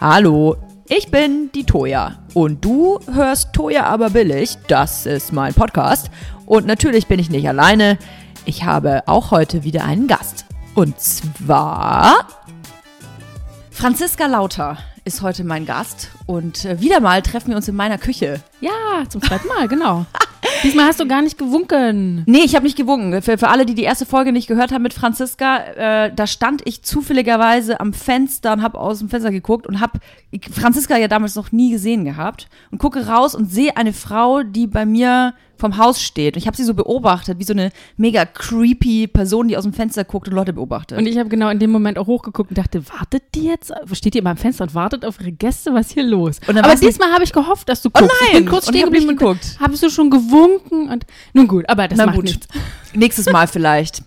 Hallo, ich bin die Toja und du hörst Toja aber billig. Das ist mein Podcast. Und natürlich bin ich nicht alleine. Ich habe auch heute wieder einen Gast. Und zwar Franziska Lauter ist heute mein Gast und äh, wieder mal treffen wir uns in meiner Küche. Ja, zum zweiten Mal, genau. Diesmal hast du gar nicht gewunken. Nee, ich habe nicht gewunken. Für, für alle, die die erste Folge nicht gehört haben mit Franziska, äh, da stand ich zufälligerweise am Fenster und habe aus dem Fenster geguckt und habe Franziska ja damals noch nie gesehen gehabt und gucke raus und sehe eine Frau, die bei mir vom Haus steht. Und ich habe sie so beobachtet, wie so eine mega creepy Person, die aus dem Fenster guckt und Leute beobachtet. Und ich habe genau in dem Moment auch hochgeguckt und dachte, wartet die jetzt? Steht die immer am Fenster und wartet auf ihre Gäste? Was ist hier los? Aber diesmal habe ich gehofft, dass du guckst. Oh nein! Ich bin kurz stehen geblieben und geguckt. Habst du schon gewunken? Und nun gut, aber das Na macht gut. nichts. Nächstes Mal vielleicht.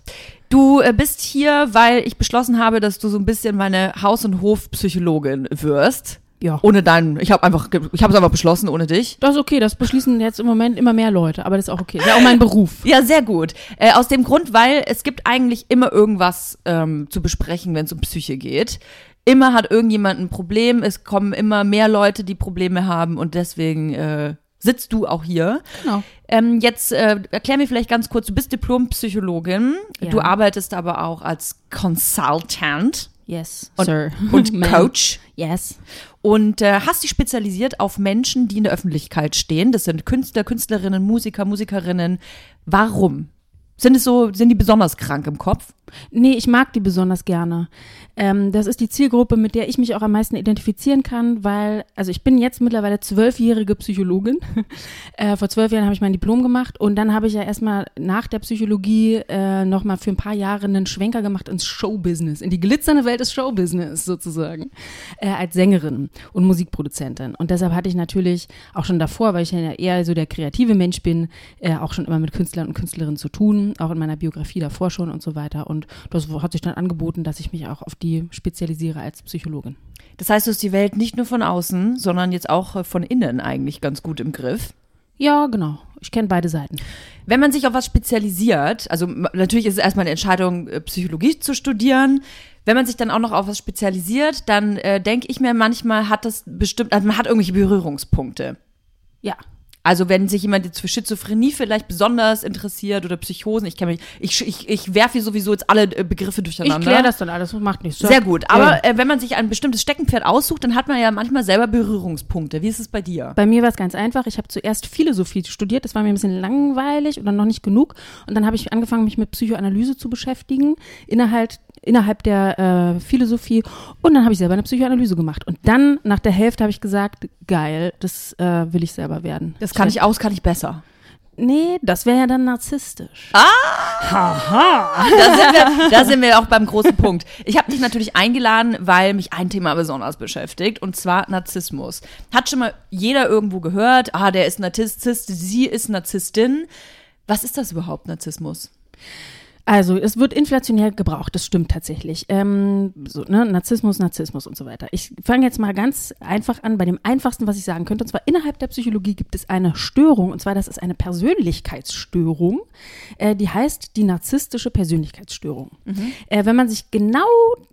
Du äh, bist hier, weil ich beschlossen habe, dass du so ein bisschen meine Haus- und Hofpsychologin wirst. Ja. Ohne deinen. Ich habe einfach, ich habe es einfach beschlossen ohne dich. Das ist okay. Das beschließen jetzt im Moment immer mehr Leute, aber das ist auch okay. Das ist ja auch mein Beruf. ja, sehr gut. Äh, aus dem Grund, weil es gibt eigentlich immer irgendwas ähm, zu besprechen, wenn es um Psyche geht. Immer hat irgendjemand ein Problem. Es kommen immer mehr Leute, die Probleme haben und deswegen äh, sitzt du auch hier. Genau. Ähm, jetzt äh, erklär mir vielleicht ganz kurz, du bist Diplompsychologin, ja. du arbeitest aber auch als Consultant. Yes, und, sir. Und Coach. Yes. Und äh, hast dich spezialisiert auf Menschen, die in der Öffentlichkeit stehen. Das sind Künstler, Künstlerinnen, Musiker, Musikerinnen. Warum? Sind es so, sind die besonders krank im Kopf? Nee, ich mag die besonders gerne. Ähm, das ist die Zielgruppe, mit der ich mich auch am meisten identifizieren kann, weil, also ich bin jetzt mittlerweile zwölfjährige Psychologin. äh, vor zwölf Jahren habe ich mein Diplom gemacht und dann habe ich ja erstmal nach der Psychologie äh, nochmal für ein paar Jahre einen Schwenker gemacht ins Showbusiness, in die glitzernde Welt des Showbusiness sozusagen, äh, als Sängerin und Musikproduzentin. Und deshalb hatte ich natürlich auch schon davor, weil ich ja eher so der kreative Mensch bin, äh, auch schon immer mit Künstlern und Künstlerinnen zu tun, auch in meiner Biografie davor schon und so weiter. Und das hat sich dann angeboten, dass ich mich auch auf die spezialisiere als Psychologin. Das heißt, du hast die Welt nicht nur von außen, sondern jetzt auch äh, von innen eigentlich ganz gut im Griff. Ja, genau. Ich kenne beide Seiten. Wenn man sich auf was spezialisiert, also natürlich ist es erstmal eine Entscheidung, äh, Psychologie zu studieren. Wenn man sich dann auch noch auf was spezialisiert, dann äh, denke ich mir manchmal hat das bestimmt, also man hat irgendwelche Berührungspunkte. Ja. Also wenn sich jemand jetzt für Schizophrenie vielleicht besonders interessiert oder Psychosen, ich kenne mich, ich, ich, ich werfe hier sowieso jetzt alle äh, Begriffe durcheinander. Ich kläre das dann alles, macht nichts. Sehr gut, aber äh, wenn man sich ein bestimmtes Steckenpferd aussucht, dann hat man ja manchmal selber Berührungspunkte. Wie ist es bei dir? Bei mir war es ganz einfach. Ich habe zuerst Philosophie studiert, das war mir ein bisschen langweilig oder noch nicht genug. Und dann habe ich angefangen, mich mit Psychoanalyse zu beschäftigen, innerhalb innerhalb der äh, Philosophie und dann habe ich selber eine Psychoanalyse gemacht und dann nach der Hälfte habe ich gesagt, geil, das äh, will ich selber werden. Das kann ich, ich aus, kann ich besser. Nee, das wäre ja dann narzisstisch. Ah! Haha! Da sind, wir, da sind wir auch beim großen Punkt. Ich habe dich natürlich eingeladen, weil mich ein Thema besonders beschäftigt, und zwar Narzissmus. Hat schon mal jeder irgendwo gehört, ah, der ist Narzisst, sie ist Narzisstin. Was ist das überhaupt, Narzissmus? Also es wird inflationär gebraucht, das stimmt tatsächlich. Ähm, so, ne? Narzissmus, Narzissmus und so weiter. Ich fange jetzt mal ganz einfach an bei dem einfachsten, was ich sagen könnte. Und zwar innerhalb der Psychologie gibt es eine Störung, und zwar das ist eine Persönlichkeitsstörung, äh, die heißt die narzisstische Persönlichkeitsstörung. Mhm. Äh, wenn man sich genau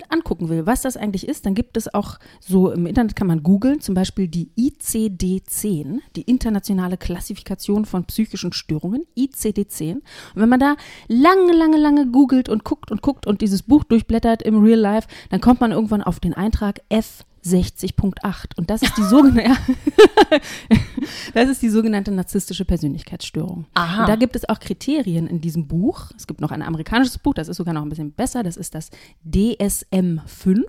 angucken will, was das eigentlich ist, dann gibt es auch so im Internet kann man googeln, zum Beispiel die ICD-10, die internationale Klassifikation von psychischen Störungen, ICD-10. Und wenn man da lange, lange lange googelt und guckt und guckt und dieses Buch durchblättert im Real Life, dann kommt man irgendwann auf den Eintrag F 60.8 und das ist die sogenannte das ist die sogenannte narzisstische Persönlichkeitsstörung. Aha. Und da gibt es auch Kriterien in diesem Buch. Es gibt noch ein amerikanisches Buch, das ist sogar noch ein bisschen besser, das ist das DSM-5.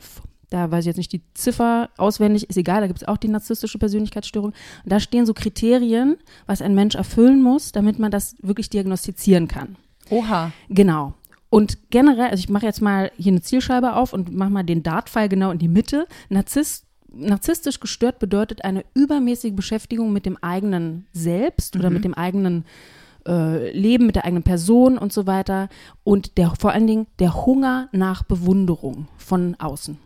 Da weiß ich jetzt nicht die Ziffer auswendig, ist egal, da gibt es auch die narzisstische Persönlichkeitsstörung. Und da stehen so Kriterien, was ein Mensch erfüllen muss, damit man das wirklich diagnostizieren kann. Oha. Genau. Und generell, also ich mache jetzt mal hier eine Zielscheibe auf und mache mal den Dartpfeil genau in die Mitte. Narzisst, narzisstisch gestört bedeutet eine übermäßige Beschäftigung mit dem eigenen Selbst mhm. oder mit dem eigenen äh, Leben, mit der eigenen Person und so weiter. Und der, vor allen Dingen der Hunger nach Bewunderung von außen.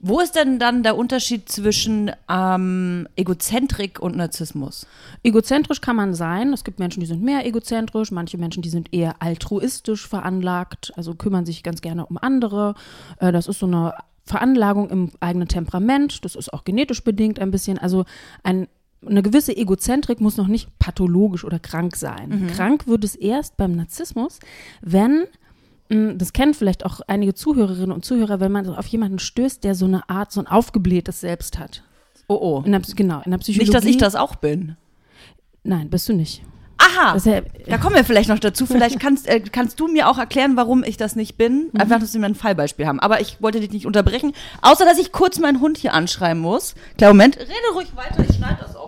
Wo ist denn dann der Unterschied zwischen ähm, Egozentrik und Narzissmus? Egozentrisch kann man sein. Es gibt Menschen, die sind mehr egozentrisch, manche Menschen, die sind eher altruistisch veranlagt, also kümmern sich ganz gerne um andere. Äh, das ist so eine Veranlagung im eigenen Temperament, das ist auch genetisch bedingt ein bisschen, also ein eine gewisse Egozentrik muss noch nicht pathologisch oder krank sein. Mhm. Krank wird es erst beim Narzissmus, wenn, das kennen vielleicht auch einige Zuhörerinnen und Zuhörer, wenn man auf jemanden stößt, der so eine Art, so ein aufgeblähtes Selbst hat. Oh oh. In der, genau, in der Psychologie. Nicht, dass ich das auch bin. Nein, bist du nicht. Aha, ja, da kommen wir vielleicht noch dazu. Vielleicht kannst, äh, kannst du mir auch erklären, warum ich das nicht bin. Mhm. Einfach, dass wir ein Fallbeispiel haben. Aber ich wollte dich nicht unterbrechen. Außer, dass ich kurz meinen Hund hier anschreiben muss. Klar, Moment. Rede ruhig weiter, ich schneide das auch nicht.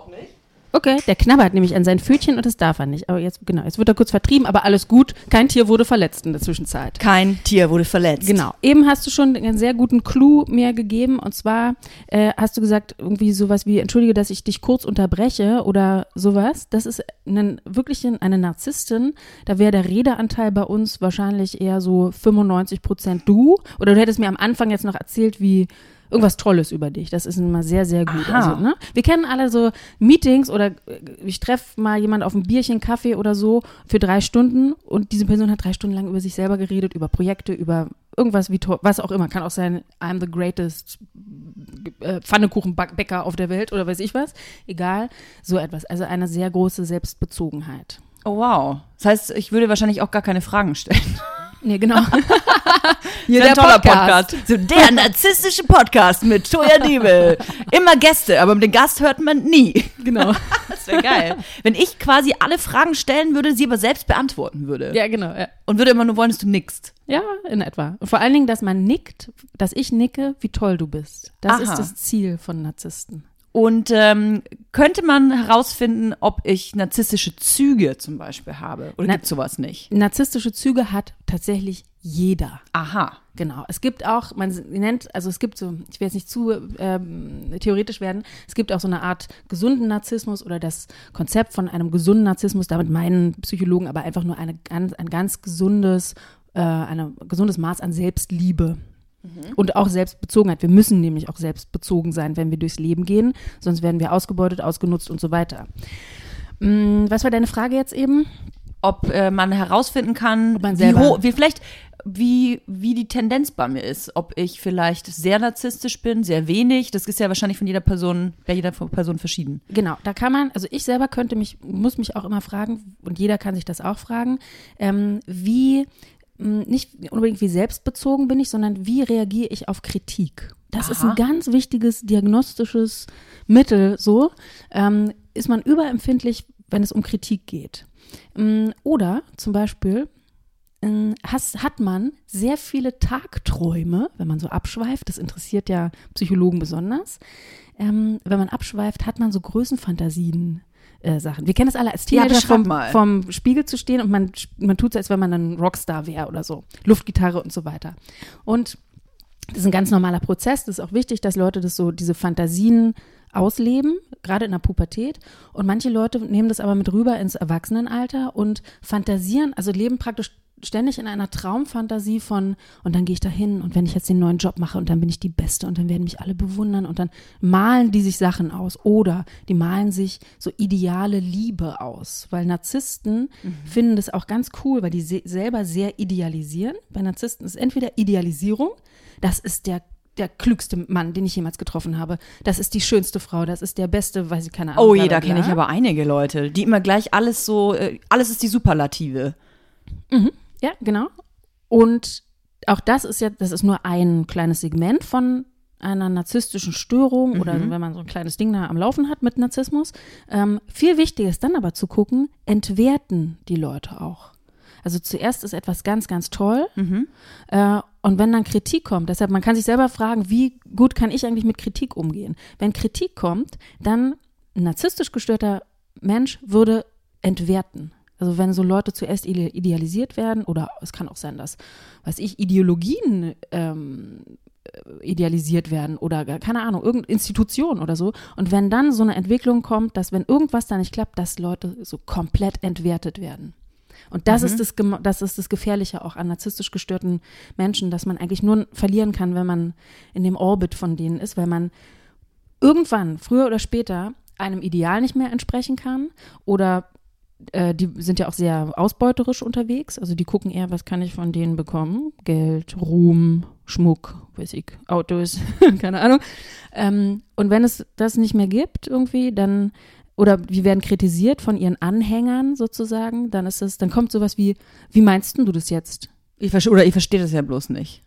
Okay, der knabbert nämlich an sein Pfötchen und das darf er nicht. Aber jetzt, genau, jetzt wird er kurz vertrieben, aber alles gut. Kein Tier wurde verletzt in der Zwischenzeit. Kein Tier wurde verletzt. Genau. Eben hast du schon einen sehr guten Clou mir gegeben und zwar äh, hast du gesagt, irgendwie sowas wie, entschuldige, dass ich dich kurz unterbreche oder sowas. Das ist ein, wirklich eine Narzisstin. Da wäre der Redeanteil bei uns wahrscheinlich eher so 95 Prozent du. Oder du hättest mir am Anfang jetzt noch erzählt, wie irgendwas Tolles über dich. Das ist immer sehr, sehr gut. Also, ne? Wir kennen alle so Meetings oder äh, ich treffe mal jemand auf ein Bierchen, Kaffee oder so für drei Stunden und diese Person hat drei Stunden lang über sich selber geredet, über Projekte, über irgendwas wie was auch immer. Kann auch sein, I'm the greatest äh, Pfannekuchenbäcker auf der Welt oder weiß ich was. Egal, so etwas. Also eine sehr große Selbstbezogenheit. Oh wow. Das heißt, ich würde wahrscheinlich auch gar keine Fragen stellen. Nee, genau. Hier der toller Podcast. Podcast. So der narzisstische Podcast mit Toya Diebel. Immer Gäste, aber den Gast hört man nie. Genau. das wäre geil. Wenn ich quasi alle Fragen stellen würde, sie aber selbst beantworten würde. Ja, genau. Ja. Und würde immer nur wollen, dass du nickst. Ja, in etwa. Und vor allen Dingen, dass man nickt, dass ich nicke, wie toll du bist. Das Aha. ist das Ziel von Narzissten. Und ähm, könnte man herausfinden, ob ich narzisstische Züge zum Beispiel habe? Oder Na gibt sowas nicht? Narzisstische Züge hat tatsächlich jeder. Aha. Genau. Es gibt auch, man nennt, also es gibt so, ich will jetzt nicht zu ähm, theoretisch werden, es gibt auch so eine Art gesunden Narzissmus oder das Konzept von einem gesunden Narzissmus. Damit meinen Psychologen aber einfach nur eine, ein ganz gesundes, äh, ein gesundes Maß an Selbstliebe. Mhm. Und auch Selbstbezogenheit. Wir müssen nämlich auch selbstbezogen sein, wenn wir durchs Leben gehen, sonst werden wir ausgebeutet, ausgenutzt und so weiter. Mm, was war deine Frage jetzt eben? Ob äh, man herausfinden kann, man wie, hoch, wie vielleicht wie, wie die Tendenz bei mir ist. Ob ich vielleicht sehr narzisstisch bin, sehr wenig. Das ist ja wahrscheinlich von jeder Person, bei jeder Person verschieden. Genau, da kann man, also ich selber könnte mich, muss mich auch immer fragen, und jeder kann sich das auch fragen, ähm, wie nicht unbedingt wie selbstbezogen bin ich, sondern wie reagiere ich auf Kritik. Das Aha. ist ein ganz wichtiges diagnostisches Mittel. So ähm, ist man überempfindlich, wenn es um Kritik geht. Oder zum Beispiel has, hat man sehr viele Tagträume, wenn man so abschweift. Das interessiert ja Psychologen besonders. Ähm, wenn man abschweift, hat man so Größenfantasien äh, Sachen. Wir kennen das alle als Teenager ja, vom, vom, Spiegel zu stehen und man, man tut es, als wenn man ein Rockstar wäre oder so. Luftgitarre und so weiter. Und das ist ein ganz normaler Prozess. Das ist auch wichtig, dass Leute das so, diese Fantasien ausleben, gerade in der Pubertät. Und manche Leute nehmen das aber mit rüber ins Erwachsenenalter und fantasieren, also leben praktisch ständig in einer Traumfantasie von, und dann gehe ich da hin und wenn ich jetzt den neuen Job mache und dann bin ich die Beste und dann werden mich alle bewundern und dann malen die sich Sachen aus oder die malen sich so ideale Liebe aus, weil Narzissten mhm. finden das auch ganz cool, weil die se selber sehr idealisieren. Bei Narzissten ist entweder Idealisierung, das ist der der klügste Mann, den ich jemals getroffen habe. Das ist die schönste Frau, das ist der beste, weiß ich keine Ahnung. Oh je, da kenne ich aber einige Leute, die immer gleich alles so, äh, alles ist die Superlative. Mhm. Ja, genau. Und auch das ist ja, das ist nur ein kleines Segment von einer narzisstischen Störung mhm. oder wenn man so ein kleines Ding da am Laufen hat mit Narzissmus. Ähm, viel wichtiger ist dann aber zu gucken, entwerten die Leute auch. Also zuerst ist etwas ganz, ganz toll. Mhm. Äh, und wenn dann Kritik kommt, deshalb, man kann sich selber fragen, wie gut kann ich eigentlich mit Kritik umgehen? Wenn Kritik kommt, dann ein narzisstisch gestörter Mensch würde entwerten. Also wenn so Leute zuerst idealisiert werden, oder es kann auch sein, dass, weiß ich, Ideologien ähm, idealisiert werden oder keine Ahnung, irgendeine Institution oder so. Und wenn dann so eine Entwicklung kommt, dass wenn irgendwas da nicht klappt, dass Leute so komplett entwertet werden. Und das, mhm. ist das, das ist das Gefährliche auch an narzisstisch gestörten Menschen, dass man eigentlich nur verlieren kann, wenn man in dem Orbit von denen ist, weil man irgendwann, früher oder später, einem Ideal nicht mehr entsprechen kann oder äh, die sind ja auch sehr ausbeuterisch unterwegs. Also die gucken eher, was kann ich von denen bekommen? Geld, Ruhm, Schmuck, weiß ich, Autos, keine Ahnung. Ähm, und wenn es das nicht mehr gibt irgendwie, dann oder die werden kritisiert von ihren Anhängern sozusagen, dann ist es, dann kommt sowas wie, wie meinst du das jetzt? Ich oder ich verstehe das ja bloß nicht.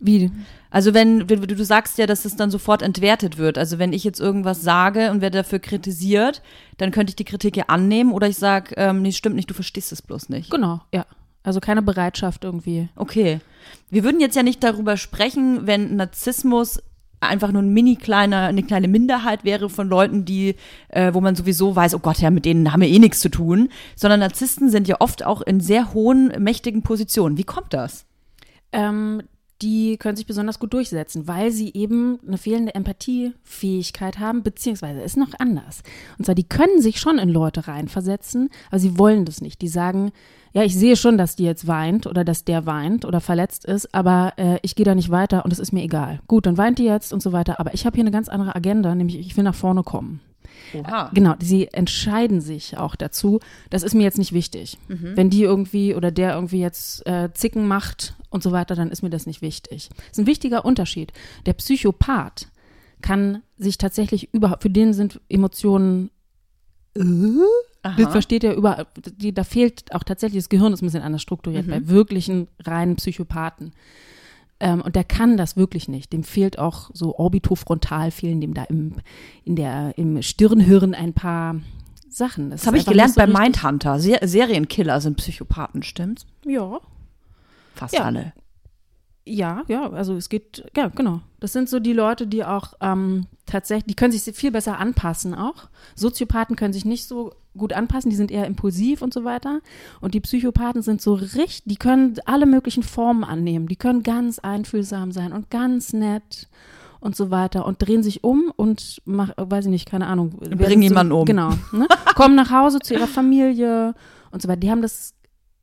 Wie? Also wenn du, du sagst ja, dass es dann sofort entwertet wird. Also wenn ich jetzt irgendwas sage und werde dafür kritisiert, dann könnte ich die Kritik ja annehmen oder ich sage, ähm, nee, stimmt nicht, du verstehst es bloß nicht. Genau, ja. Also keine Bereitschaft irgendwie. Okay. Wir würden jetzt ja nicht darüber sprechen, wenn Narzissmus einfach nur ein mini kleiner, eine kleine Minderheit wäre von Leuten, die, äh, wo man sowieso weiß, oh Gott, ja, mit denen haben wir eh nichts zu tun. Sondern Narzissten sind ja oft auch in sehr hohen, mächtigen Positionen. Wie kommt das? Ähm, die können sich besonders gut durchsetzen, weil sie eben eine fehlende Empathiefähigkeit haben, beziehungsweise ist noch anders. Und zwar, die können sich schon in Leute reinversetzen, aber sie wollen das nicht. Die sagen, ja, ich sehe schon, dass die jetzt weint oder dass der weint oder verletzt ist, aber äh, ich gehe da nicht weiter und es ist mir egal. Gut, dann weint die jetzt und so weiter, aber ich habe hier eine ganz andere Agenda, nämlich ich will nach vorne kommen. Oha. Genau, sie entscheiden sich auch dazu. Das ist mir jetzt nicht wichtig. Mhm. Wenn die irgendwie oder der irgendwie jetzt äh, Zicken macht und so weiter, dann ist mir das nicht wichtig. Das ist ein wichtiger Unterschied. Der Psychopath kann sich tatsächlich überhaupt, für den sind Emotionen, äh, das versteht er über, die, da fehlt auch tatsächlich das Gehirn ist ein bisschen anders strukturiert Mhm. bei wirklichen reinen Psychopathen. Ähm, und der kann das wirklich nicht. Dem fehlt auch so orbitofrontal, fehlen dem da im, in der, im Stirnhirn ein paar Sachen. Das habe ich gelernt bei Mindhunter. Ser Serienkiller sind Psychopathen, stimmt's? Ja, Fast Ja. alle. Ja, ja, also es geht, ja, genau. Das sind so die Leute, die auch ähm, tatsächlich, die können sich viel besser anpassen auch. Soziopathen können sich nicht so gut anpassen, die sind eher impulsiv und so weiter. Und die Psychopathen sind so richtig, die können alle möglichen Formen annehmen. Die können ganz einfühlsam sein und ganz nett und so weiter und drehen sich um und mach, weiß ich nicht, keine Ahnung. bringen jemanden um. Genau. Ne? Kommen nach Hause zu ihrer Familie und so weiter. Die haben das,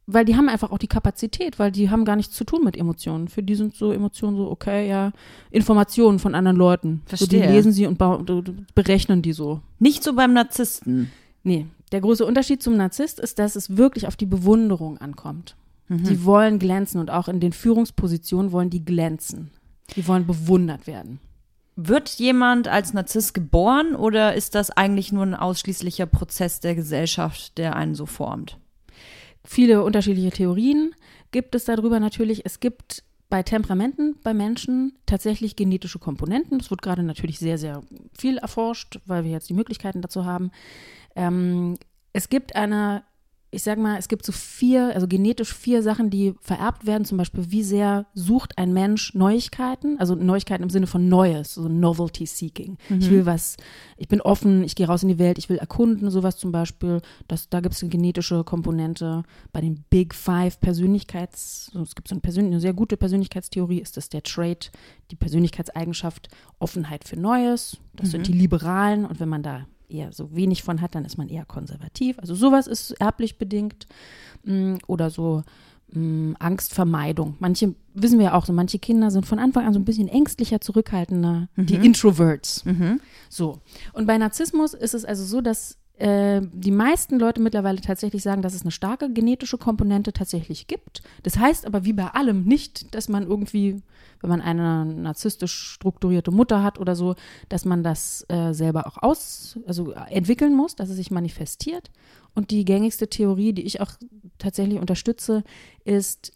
weil die haben einfach auch die Kapazität, weil die haben gar nichts zu tun mit Emotionen. Für die sind so Emotionen so, okay, ja, Informationen von anderen Leuten. So, die Verstehe. lesen sie und berechnen die so. Nicht so beim Narzissten. Nee, der große Unterschied zum Narzisst ist, dass es wirklich auf die Bewunderung ankommt. Die wollen glänzen und auch in den Führungspositionen wollen die glänzen. Die wollen bewundert werden. Wird jemand als Narzisst geboren oder ist das eigentlich nur ein ausschließlicher Prozess der Gesellschaft, der einen so formt? Viele unterschiedliche Theorien gibt es darüber natürlich. Es gibt bei Temperamenten bei Menschen tatsächlich genetische Komponenten. Das wird gerade natürlich sehr, sehr viel erforscht, weil wir jetzt die Möglichkeiten dazu haben. Ähm, es gibt eine, ich sag mal, es gibt so vier, also genetisch vier Sachen, die vererbt werden. Zum Beispiel, wie sehr sucht ein Mensch Neuigkeiten, also Neuigkeiten im Sinne von Neues, so Novelty Seeking. Ich will was, ich bin offen, ich gehe raus in die Welt, ich will erkunden, sowas zum Beispiel. Das, da gibt es eine genetische Komponente. Bei den Big Five Persönlichkeits, es gibt so eine, Persön eine sehr gute Persönlichkeitstheorie, ist das der Trait, die Persönlichkeitseigenschaft Offenheit für Neues. Das sind die Liberalen und wenn man da eher so wenig von hat, dann ist man eher konservativ. Also sowas ist erblich bedingt mm, oder so mm, Angstvermeidung. Manche wissen wir ja auch so, manche Kinder sind von Anfang an so ein bisschen ängstlicher, zurückhaltender, die Introverts. So. Und bei Narzissmus ist es also so, dass äh, die meisten Leute mittlerweile tatsächlich sagen, dass es eine starke genetische Komponente tatsächlich gibt. Das heißt aber wie bei allem nicht, dass man irgendwie, wenn man eine narzisstisch strukturierte Mutter hat oder so, dass man das äh, selber auch aus, also entwickeln muss, dass es sich manifestiert. Und die gängigste Theorie, die ich auch tatsächlich unterstütze, ist,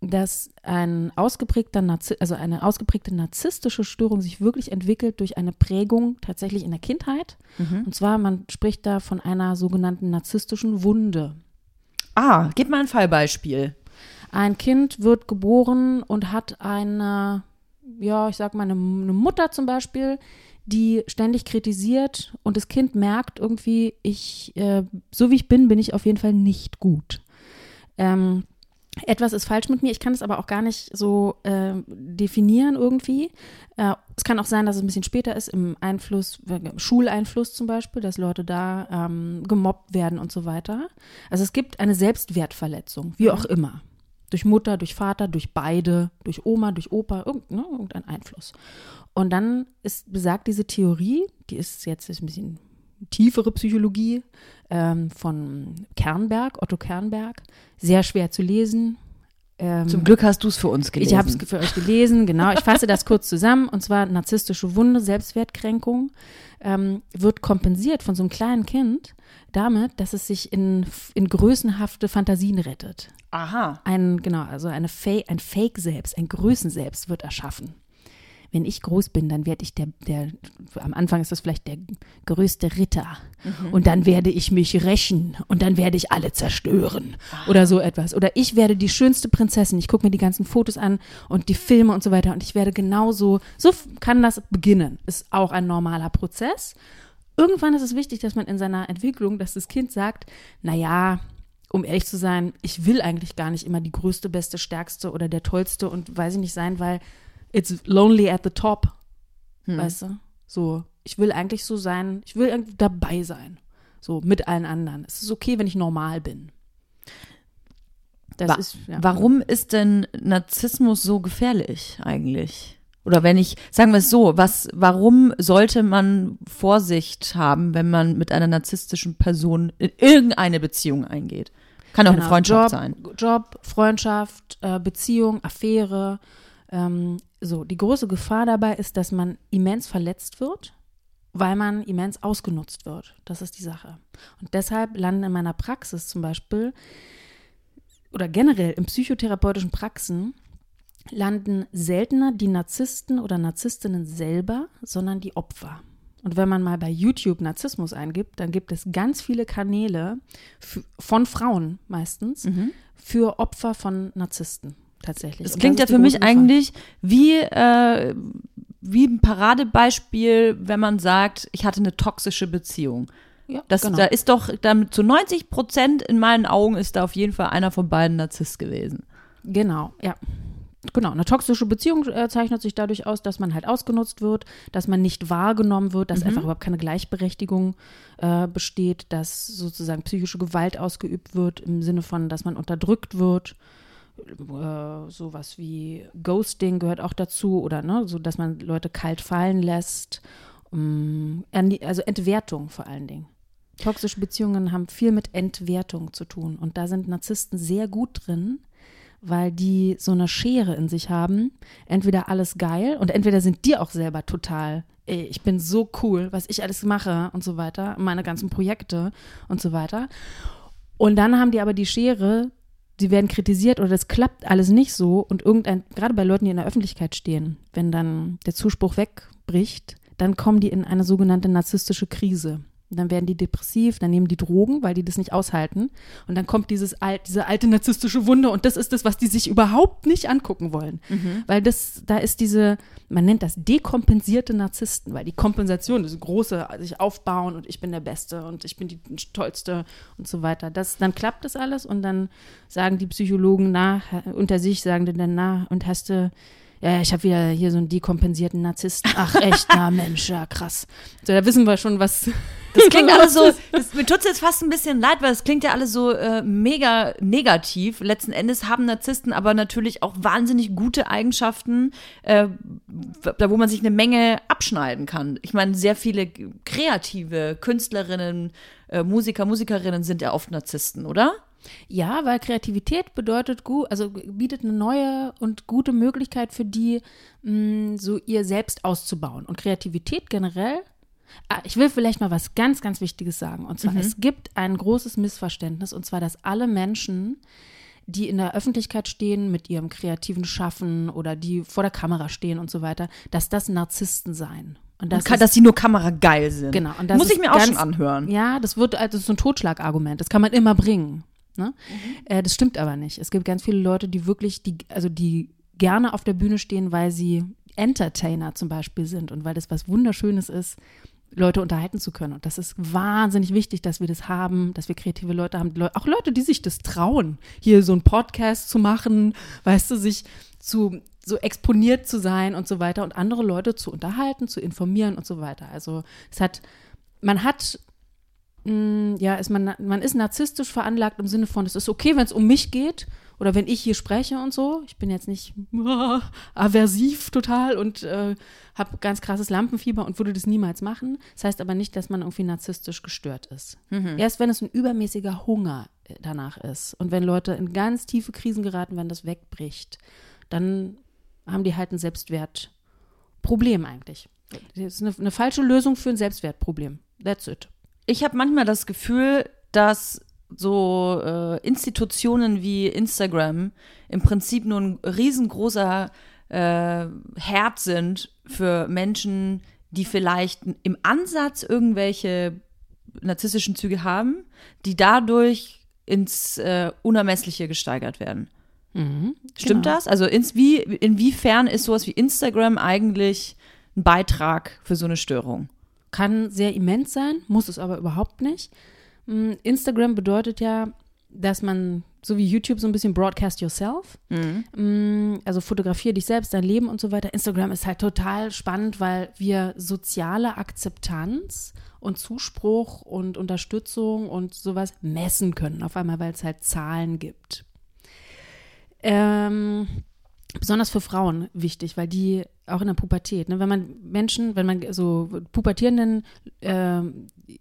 dass ein ausgeprägter Narzi also eine ausgeprägte narzisstische Störung sich wirklich entwickelt durch eine Prägung tatsächlich in der Kindheit. Und zwar, man spricht da von einer sogenannten narzisstischen Wunde. Ah, gib mal ein Fallbeispiel. Ein Kind wird geboren und hat eine, ja, ich sag mal, eine, eine Mutter zum Beispiel, die ständig kritisiert und das Kind merkt irgendwie, ich, äh, so wie ich bin, bin ich auf jeden Fall nicht gut. Ähm, etwas ist falsch mit mir, ich kann es aber auch gar nicht so äh, definieren irgendwie. Äh, es kann auch sein, dass es ein bisschen später ist, im Einfluss, im Schuleinfluss zum Beispiel, dass Leute da ähm, gemobbt werden und so weiter. Also es gibt eine Selbstwertverletzung, wie auch immer. Durch Mutter, durch Vater, durch beide, durch Oma, durch Opa, irgend, ne, irgendein Einfluss. Und dann ist besagt diese Theorie, die ist jetzt ist ein bisschen tiefere Psychologie ähm, von Kernberg, Otto Kernberg. Sehr schwer zu lesen. Ähm, Zum Glück hast du es für uns gelesen. Ich habe es für euch gelesen, genau. Ich fasse das kurz zusammen. Und zwar narzisstische Wunde, Selbstwertkränkung ähm, wird kompensiert von so einem kleinen Kind damit, dass es sich in, in größenhafte Fantasien rettet. Aha. Ein, genau, also eine Fa ein Fake-Selbst, ein Größenselbst wird erschaffen wenn ich groß bin, dann werde ich der, der, am Anfang ist das vielleicht der größte Ritter. Mhm. Und dann werde ich mich rächen und dann werde ich alle zerstören. Ah. Oder so etwas. Oder ich werde die schönste Prinzessin. Ich gucke mir die ganzen Fotos an und die Filme und so weiter. Und ich werde genauso, so kann das beginnen. Ist auch ein normaler Prozess. Irgendwann ist es wichtig, dass man in seiner Entwicklung, dass das Kind sagt, naja, um ehrlich zu sein, ich will eigentlich gar nicht immer die größte, beste, stärkste oder der tollste und weiß ich nicht sein, weil it's lonely at the top. Hm. Weißt du? So, ich will eigentlich so sein, ich will dabei sein. So, mit allen anderen. Es ist okay, wenn ich normal bin. Das Wa ist, ja. Warum ist denn Narzissmus so gefährlich eigentlich? Oder wenn ich, sagen wir es so, was, warum sollte man Vorsicht haben, wenn man mit einer narzisstischen Person in irgendeine Beziehung eingeht? Kann auch genau, eine Freundschaft Job, sein. Job, Freundschaft, äh, Beziehung, Affäre, ähm, so, die große Gefahr dabei ist, dass man immens verletzt wird, weil man immens ausgenutzt wird. Das ist die Sache. Und deshalb landen in meiner Praxis zum Beispiel oder generell in psychotherapeutischen Praxen landen seltener die Narzissten oder Narzisstinnen selber, sondern die Opfer. Und wenn man mal bei YouTube Narzissmus eingibt, dann gibt es ganz viele Kanäle von Frauen meistens mhm. für Opfer von Narzissten tatsächlich. Das klingt das ja für mich eigentlich wie, äh, wie ein Paradebeispiel, wenn man sagt, ich hatte eine toxische Beziehung. Ja, das, genau. Da ist doch, damit zu 90 Prozent in meinen Augen ist da auf jeden Fall einer von beiden Narzisst gewesen. Genau, ja. Genau, eine toxische Beziehung äh, zeichnet sich dadurch aus, dass man halt ausgenutzt wird, dass man nicht wahrgenommen wird, dass mhm. einfach überhaupt keine Gleichberechtigung äh, besteht, dass sozusagen psychische Gewalt ausgeübt wird im Sinne von, dass man unterdrückt wird äh, sowas wie Ghosting gehört auch dazu oder ne, so dass man Leute kalt fallen lässt. Um, also Entwertung vor allen Dingen. Toxische Beziehungen haben viel mit Entwertung zu tun und da sind Narzissten sehr gut drin, weil die so eine Schere in sich haben. Entweder alles geil und entweder sind die auch selber total, ey, ich bin so cool, was ich alles mache und so weiter, meine ganzen Projekte und so weiter. Und dann haben die aber die Schere sie werden kritisiert oder das klappt alles nicht so und irgendein, gerade bei Leuten, die in der Öffentlichkeit stehen, wenn dann der Zuspruch wegbricht, dann kommen die in eine sogenannte narzisstische Krise. Und dann werden die depressiv, dann nehmen die Drogen, weil die das nicht aushalten. Und dann kommt dieses alt, diese alte narzisstische Wunde und das ist das, was die sich überhaupt nicht angucken wollen. Mhm. Weil das, da ist diese, man nennt das dekompensierte Narzissten, weil die Kompensation, das große, sich aufbauen und ich bin der Beste und ich bin die Tollste und so weiter. Das, dann klappt das alles und dann sagen die Psychologen na, unter sich, sagen die dann, na, und hast du ja, ich habe wieder hier so einen dekompensierten Narzissten. Ach echt, na Mensch, ja krass. So, da wissen wir schon, was. Das klingt alles so, das, mir tut es jetzt fast ein bisschen leid, weil es klingt ja alles so äh, mega negativ. Letzten Endes haben Narzissten aber natürlich auch wahnsinnig gute Eigenschaften, äh, da wo man sich eine Menge abschneiden kann. Ich meine, sehr viele kreative Künstlerinnen, äh, Musiker, Musikerinnen sind ja oft Narzissten, oder? Ja, weil Kreativität bedeutet gut, also bietet eine neue und gute Möglichkeit für die, mh, mm, so ihr selbst auszubauen. Und Kreativität generell Ah, ich will vielleicht mal was ganz, ganz Wichtiges sagen. Und zwar, mhm. es gibt ein großes Missverständnis, und zwar, dass alle Menschen, die in der Öffentlichkeit stehen mit ihrem kreativen Schaffen oder die vor der Kamera stehen und so weiter, dass das Narzissten seien. Und das und kann, ist, dass sie nur kamerageil sind. Genau. Und das Muss ich mir ganz, auch schon anhören. Ja, das wird also so ein Totschlagargument. Das kann man immer bringen. Ne? Mhm. Äh, das stimmt aber nicht. Es gibt ganz viele Leute, die wirklich, die, also die gerne auf der Bühne stehen, weil sie Entertainer zum Beispiel sind und weil das was Wunderschönes ist, Leute unterhalten zu können. Und das ist wahnsinnig wichtig, dass wir das haben, dass wir kreative Leute haben. Auch Leute, die sich das trauen, hier so einen Podcast zu machen, weißt du, sich zu so exponiert zu sein und so weiter und andere Leute zu unterhalten, zu informieren und so weiter. Also es hat, man hat Mm, ja, ist man, man ist narzisstisch veranlagt im Sinne von, es ist okay, wenn es um mich geht oder wenn ich hier spreche und so, ich bin jetzt nicht aversiv total und äh, habe ganz krasses Lampenfieber und würde das niemals machen. Das heißt aber nicht, dass man irgendwie narzisstisch gestört ist. Mhm. Erst wenn es ein übermäßiger Hunger äh, danach ist und wenn Leute in ganz tiefe Krisen geraten, wenn das wegbricht, dann haben die halt ein Selbstwertproblem eigentlich. Das ist eine, eine falsche Lösung für ein Selbstwertproblem. That's it. Ich habe manchmal das Gefühl, dass so äh, Institutionen wie Instagram im Prinzip nur ein riesengroßer äh, Herd sind für Menschen, die vielleicht im Ansatz irgendwelche narzisstischen Züge haben, die dadurch ins äh, Unermessliche gesteigert werden. Mhm, Stimmt genau. das? Also ins, wie, inwiefern ist sowas wie Instagram eigentlich ein Beitrag für so eine Störung? Kann sehr immens sein, muss es aber überhaupt nicht. Mm, Instagram bedeutet ja, dass man so wie YouTube so ein bisschen broadcast yourself. Mhm. Mm, also fotografiere dich selbst, dein Leben und so weiter. Instagram ist halt total spannend, weil wir soziale Akzeptanz und Zuspruch und Unterstützung und sowas messen können, auf einmal, weil es halt Zahlen gibt. Ähm, besonders für Frauen wichtig, weil die auch in der Pubertät, ne, wenn man Menschen, wenn man so pubertierenden äh,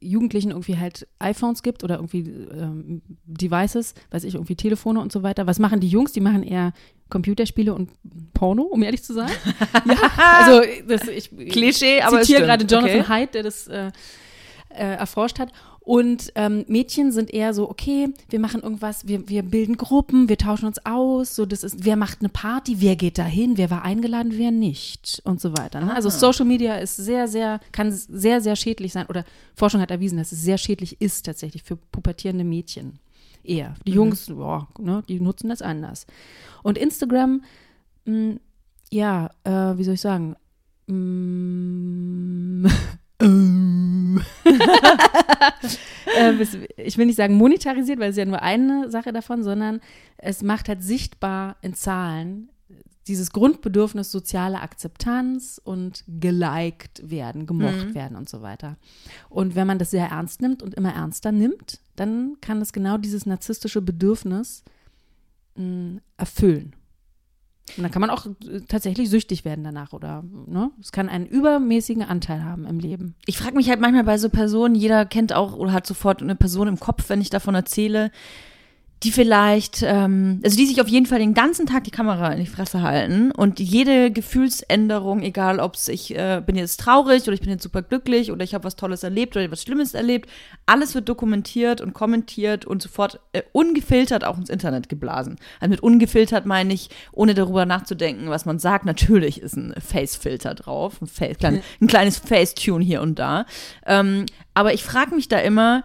Jugendlichen irgendwie halt iPhones gibt oder irgendwie ähm, Devices, weiß ich, irgendwie Telefone und so weiter, was machen die Jungs? Die machen eher Computerspiele und Porno, um ehrlich zu sein. ja, also das, ich Klischee, aber zitiere gerade Jonathan okay. Haidt, der das äh, äh, erforscht hat. Und ähm, Mädchen sind eher so, okay, wir machen irgendwas, wir, wir bilden Gruppen, wir tauschen uns aus, so das ist, wer macht eine Party, wer geht dahin, wer war eingeladen, wer nicht und so weiter. Ne? Also Social Media ist sehr, sehr, kann sehr, sehr schädlich sein oder Forschung hat erwiesen, dass es sehr schädlich ist tatsächlich für pubertierende Mädchen. Eher. Die mhm. Jungs, boah, ne, die nutzen das anders. Und Instagram, mh, hm, ja, äh, wie soll ich sagen, mh, äh, ich will nicht sagen monetarisiert, weil es ja nur eine Sache davon, sondern es macht halt sichtbar in Zahlen dieses Grundbedürfnis soziale Akzeptanz und geliked werden, gemocht mhm. werden und so weiter. Und wenn man das sehr ernst nimmt und immer ernster nimmt, dann kann es genau dieses narzisstische Bedürfnis mh, erfüllen. Und dann kann man auch äh, tatsächlich süchtig werden danach oder ne? Es kann einen übermäßigen Anteil haben im Leben. Ich frage mich halt manchmal bei so Personen, jeder kennt auch oder hat sofort eine Person im Kopf, wenn ich davon erzähle, die vielleicht, ähm, also die sich auf jeden Fall den ganzen Tag die Kamera in die Fresse halten und jede Gefühlsänderung, egal ob es ich äh, bin jetzt traurig oder ich bin jetzt super glücklich oder ich habe was Tolles erlebt oder was Schlimmes erlebt, alles wird dokumentiert und kommentiert und sofort äh, ungefiltert auch ins Internet geblasen. Also mit ungefiltert meine ich, ohne darüber nachzudenken, was man sagt. Natürlich ist ein Face-Filter drauf, ein, Face, klein, ein kleines Face-Tune hier und da. Ähm, aber ich frage mich da immer,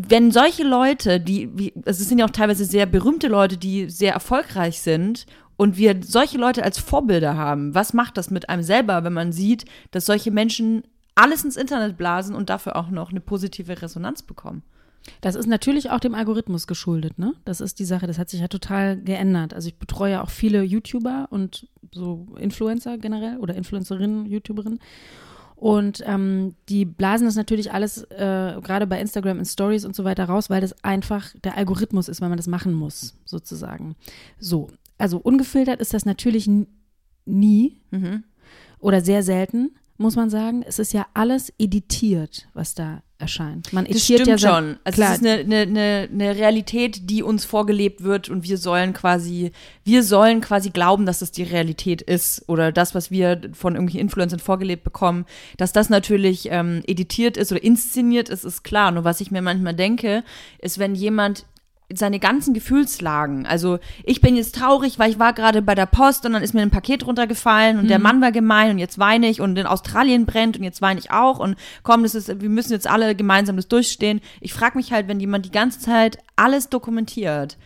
wenn solche Leute, die, wie, also es sind ja auch teilweise sehr berühmte Leute, die sehr erfolgreich sind und wir solche Leute als Vorbilder haben, was macht das mit einem selber, wenn man sieht, dass solche Menschen alles ins Internet blasen und dafür auch noch eine positive Resonanz bekommen? Das ist natürlich auch dem Algorithmus geschuldet, ne? Das ist die Sache, das hat sich ja total geändert. Also ich betreue auch viele YouTuber und so Influencer generell oder Influencerinnen, YouTuberinnen. Und ähm, die blasen das natürlich alles äh, gerade bei Instagram in Stories und so weiter raus, weil das einfach der Algorithmus ist, weil man das machen muss, sozusagen. So, also ungefiltert ist das natürlich nie mhm. oder sehr selten muss man sagen. Es ist ja alles editiert, was da erscheint. Man das stimmt ja schon. Also klar. es ist eine, eine, eine Realität, die uns vorgelebt wird und wir sollen quasi, wir sollen quasi glauben, dass das die Realität ist oder das, was wir von irgendwelchen Influencern vorgelebt bekommen, dass das natürlich ähm, editiert ist oder inszeniert ist, ist klar. Nur was ich mir manchmal denke, ist, wenn jemand seine ganzen Gefühlslagen. Also ich bin jetzt traurig, weil ich war gerade bei der Post und dann ist mir ein Paket runtergefallen und mhm. der Mann war gemein und jetzt weine ich und in Australien brennt und jetzt weine ich auch und komm, das ist, wir müssen jetzt alle gemeinsam das durchstehen. Ich frage mich halt, wenn jemand die ganze Zeit alles dokumentiert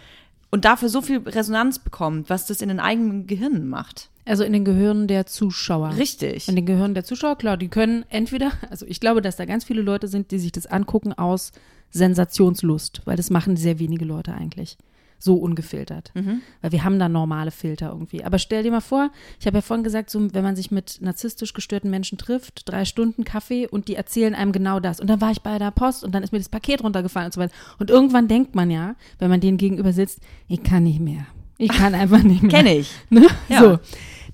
und dafür so viel Resonanz bekommt, was das in den eigenen Gehirnen macht. Also in den Gehirnen der Zuschauer. Richtig. In den Gehirnen der Zuschauer, klar, die können entweder, also ich glaube, dass da ganz viele Leute sind, die sich das angucken aus Sensationslust, weil das machen sehr wenige Leute eigentlich. so ungefiltert. Weil wir haben da normale Filter irgendwie. Aber stell dir mal vor, ich habe ja vorhin gesagt, so, wenn man sich mit narzisstisch gestörten Menschen trifft, drei Stunden Kaffee und die erzählen einem genau das. Und dann war ich bei der Post und dann ist mir das Paket runtergefallen und so weiter. Und irgendwann denkt man ja, wenn man denen gegenüber sitzt, ich kann nicht mehr. Ich kann einfach nicht mehr. Kenne ich. Ne? Ja. So.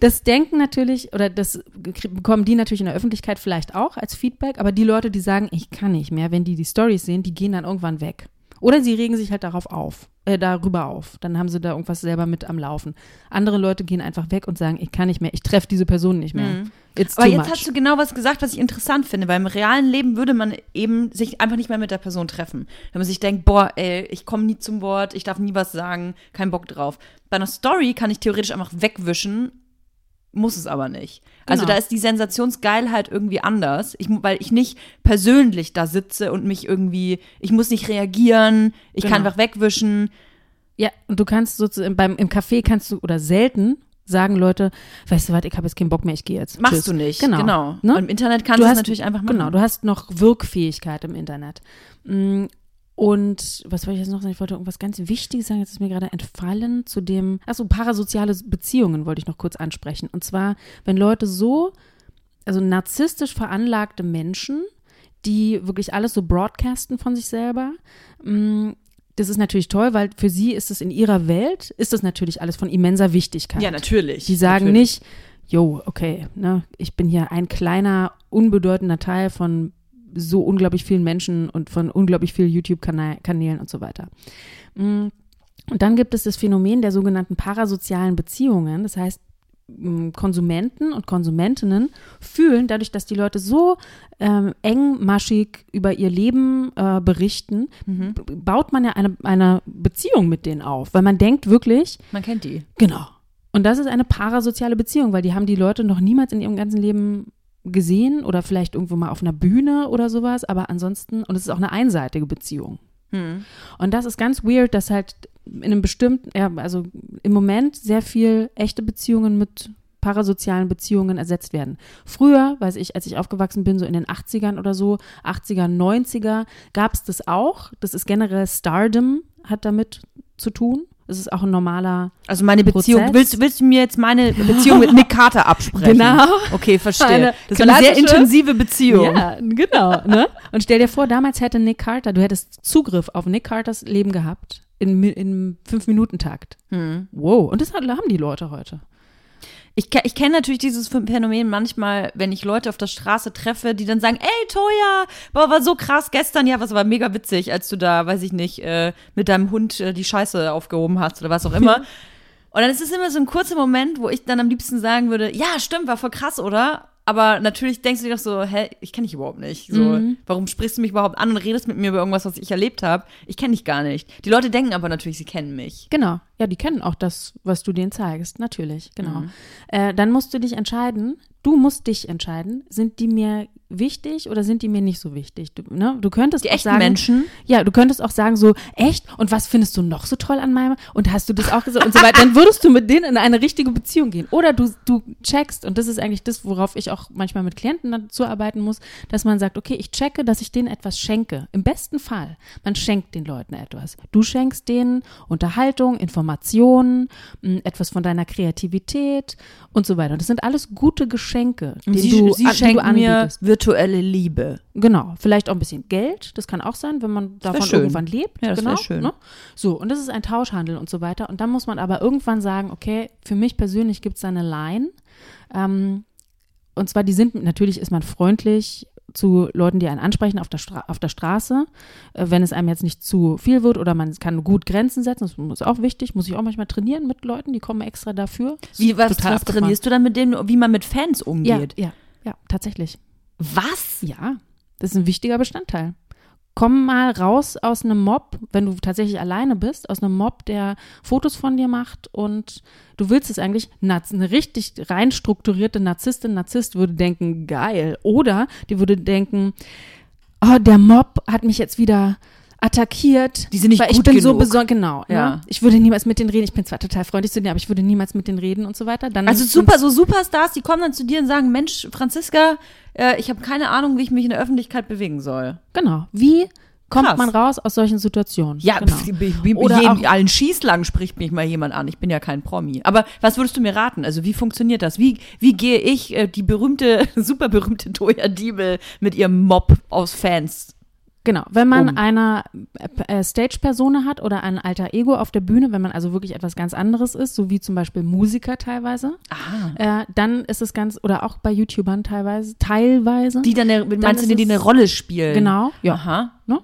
Das denken natürlich, oder das bekommen die natürlich in der Öffentlichkeit vielleicht auch als Feedback, aber die Leute, die sagen, ich kann nicht mehr, wenn die die Stories sehen, die gehen dann irgendwann weg. Oder sie regen sich halt darauf auf, äh, darüber auf. Dann haben sie da irgendwas selber mit am Laufen. Andere Leute gehen einfach weg und sagen, ich kann nicht mehr, ich treffe diese Person nicht mehr. It's Aber jetzt much. hast du genau was gesagt, was ich interessant finde, weil im realen Leben würde man eben sich einfach nicht mehr mit der Person treffen. Wenn man sich denkt, boah, ey, ich komme nie zum Wort, ich darf nie was sagen, kein Bock drauf. Bei einer Story kann ich theoretisch einfach wegwischen, muss es aber nicht. Also Genau. da ist die Sensationsgeilheit irgendwie anders, ich, weil ich nicht persönlich da sitze und mich irgendwie, ich muss nicht reagieren, ich kann Genau. einfach wegwischen. Ja, und du kannst sozusagen beim im Café kannst du oder selten sagen Leute, weißt du was, ich habe jetzt keinen Bock mehr, ich gehe jetzt. Machst Tschüss. du nicht. Genau. genau. Ne? Und im Internet kannst Du es natürlich einfach machen. Genau, du hast noch Wirkfähigkeit im Internet. Mm, Und was wollte ich jetzt noch sagen? Ich wollte irgendwas ganz Wichtiges sagen, jetzt ist mir gerade entfallen zu dem, achso, parasoziale Beziehungen wollte ich noch kurz ansprechen. Und zwar, wenn Leute so, also narzisstisch veranlagte Menschen, die wirklich alles so broadcasten von sich selber, mm, das ist natürlich toll, weil für sie ist es in ihrer Welt, ist das natürlich alles von immenser Wichtigkeit. Ja, natürlich. Die sagen natürlich. nicht, jo, okay, ne, ich bin hier ein kleiner, unbedeutender Teil von so unglaublich vielen Menschen und von unglaublich vielen YouTube-Kanälen und so weiter. Mm, Und dann gibt es das Phänomen der sogenannten parasozialen Beziehungen. Das heißt, Konsumenten und Konsumentinnen fühlen, dadurch, dass die Leute so ähm, engmaschig über ihr Leben äh, berichten, Mhm. baut man ja eine, eine Beziehung mit denen auf, weil man denkt wirklich, Man kennt die. Genau. Und das ist eine parasoziale Beziehung, weil die haben die Leute noch niemals in ihrem ganzen Leben gesehen oder vielleicht irgendwo mal auf einer Bühne oder sowas, aber ansonsten, und es ist auch eine einseitige Beziehung. Hm. Und das ist ganz weird, dass halt in einem bestimmten, ja, also im Moment sehr viel echte Beziehungen mit parasozialen Beziehungen ersetzt werden. Früher, weiß ich, als ich aufgewachsen bin, so in den 80ern oder so, 80er, 90er, gab es das auch. Das ist generell Stardom, hat damit zu tun. Es ist auch ein normaler Also meine Beziehung, Prozess. willst, willst du mir jetzt meine Beziehung mit Nick Carter absprechen? Genau. Okay, verstehe. Eine das ist eine sehr intensive Beziehung. Ja, genau. Ne? Und stell dir vor, damals hätte Nick Carter, du hättest Zugriff auf Nick Carters Leben gehabt in, in Fünf-Minuten-Takt. Hm. Wow. Und das haben die Leute heute. Ich, ich kenne natürlich dieses Phänomen manchmal, wenn ich Leute auf der Straße treffe, die dann sagen, ey Toya, boah, war so krass gestern, ja, was war mega witzig, als du da, weiß ich nicht, äh, mit deinem Hund äh, die Scheiße aufgehoben hast oder was auch immer. Und dann ist es immer so ein kurzer Moment, wo ich dann am liebsten sagen würde, ja, stimmt, war voll krass, oder? Aber natürlich denkst du dir doch so, hä, ich kenne dich überhaupt nicht. So, Mhm. warum sprichst du mich überhaupt an und redest mit mir über irgendwas, was ich erlebt habe? Ich kenne dich gar nicht. Die Leute denken aber natürlich, sie kennen mich. Genau. Ja, die kennen auch das, was du denen zeigst. Natürlich, genau. Mhm. Äh, dann musst du dich entscheiden. Du musst dich entscheiden. Sind die mir wichtig oder sind die mir nicht so wichtig? Du, ne? du könntest Die auch echten sagen, Menschen. Ja, du könntest auch sagen so, echt? Und was findest du noch so toll an meinem? Und hast du das auch gesagt? Und so weiter. Dann würdest du mit denen in eine richtige Beziehung gehen. Oder du, du checkst, und das ist eigentlich das, worauf ich auch manchmal mit Klienten dazu arbeiten muss, dass man sagt, okay, ich checke, dass ich denen etwas schenke. Im besten Fall. Man schenkt den Leuten etwas. Du schenkst denen Unterhaltung, Informationen, etwas von deiner Kreativität und so weiter. Das sind alles gute Geschenke, Und die sie, du, sie an- du schenken mir anbietest. virtuelle Liebe. Genau, vielleicht auch ein bisschen Geld, das kann auch sein, wenn man davon schön. irgendwann lebt. Ja, das genau, schön. Ne? So, und das ist ein Tauschhandel und so weiter. Und dann muss man aber irgendwann sagen, okay, für mich persönlich gibt es eine Line. Ähm, und zwar, die sind, natürlich ist man freundlich zu Leuten, die einen ansprechen auf der, Stra auf der Straße, äh, wenn es einem jetzt nicht zu viel wird oder man kann gut Grenzen setzen, das ist auch wichtig, muss ich auch manchmal trainieren mit Leuten, die kommen extra dafür. Wie, was, was trainierst du dann mit denen, wie man mit Fans Ja, umgeht? ja, ja, tatsächlich. Was? Ja, das ist ein wichtiger Bestandteil. Komm mal raus aus einem Mob, wenn du tatsächlich alleine bist, aus einem Mob, der Fotos von dir macht und du willst es eigentlich, eine richtig rein strukturierte Narzisstin, Narzisst würde denken, geil. Oder die würde denken, oh, der Mob hat mich jetzt wieder attackiert. Die sind nicht weil ich gut bin so genug. besonders, genau. Ja. Ne? Ich würde niemals mit denen reden. Ich bin zwar total freundlich zu denen, aber ich würde niemals mit denen reden und so weiter. Dann Also super, so Superstars, die kommen dann zu dir und sagen, Mensch, Franziska, äh, ich habe keine Ahnung, wie ich mich in der Öffentlichkeit bewegen soll. Genau. Wie kommt Krass. man raus aus solchen Situationen. Ja, genau. pf, wie, Oder auch- allen Schießlang spricht mich mal jemand an. Ich bin ja kein Promi. Aber was würdest du mir raten? Also wie funktioniert das? Wie, wie gehe ich, äh, die berühmte, super berühmte Toya Diebel mit ihrem Mob aus Fans? Genau, wenn man um. eine äh, Stage-Persona hat oder ein alter Ego auf der Bühne, wenn man also wirklich etwas ganz anderes ist, so wie zum Beispiel Musiker teilweise, Ah. äh, dann ist es ganz, oder auch bei YouTubern teilweise, teilweise. Die dann, eine, meinst ist du, die eine Rolle spielen? Genau, ja. Aha. Ne?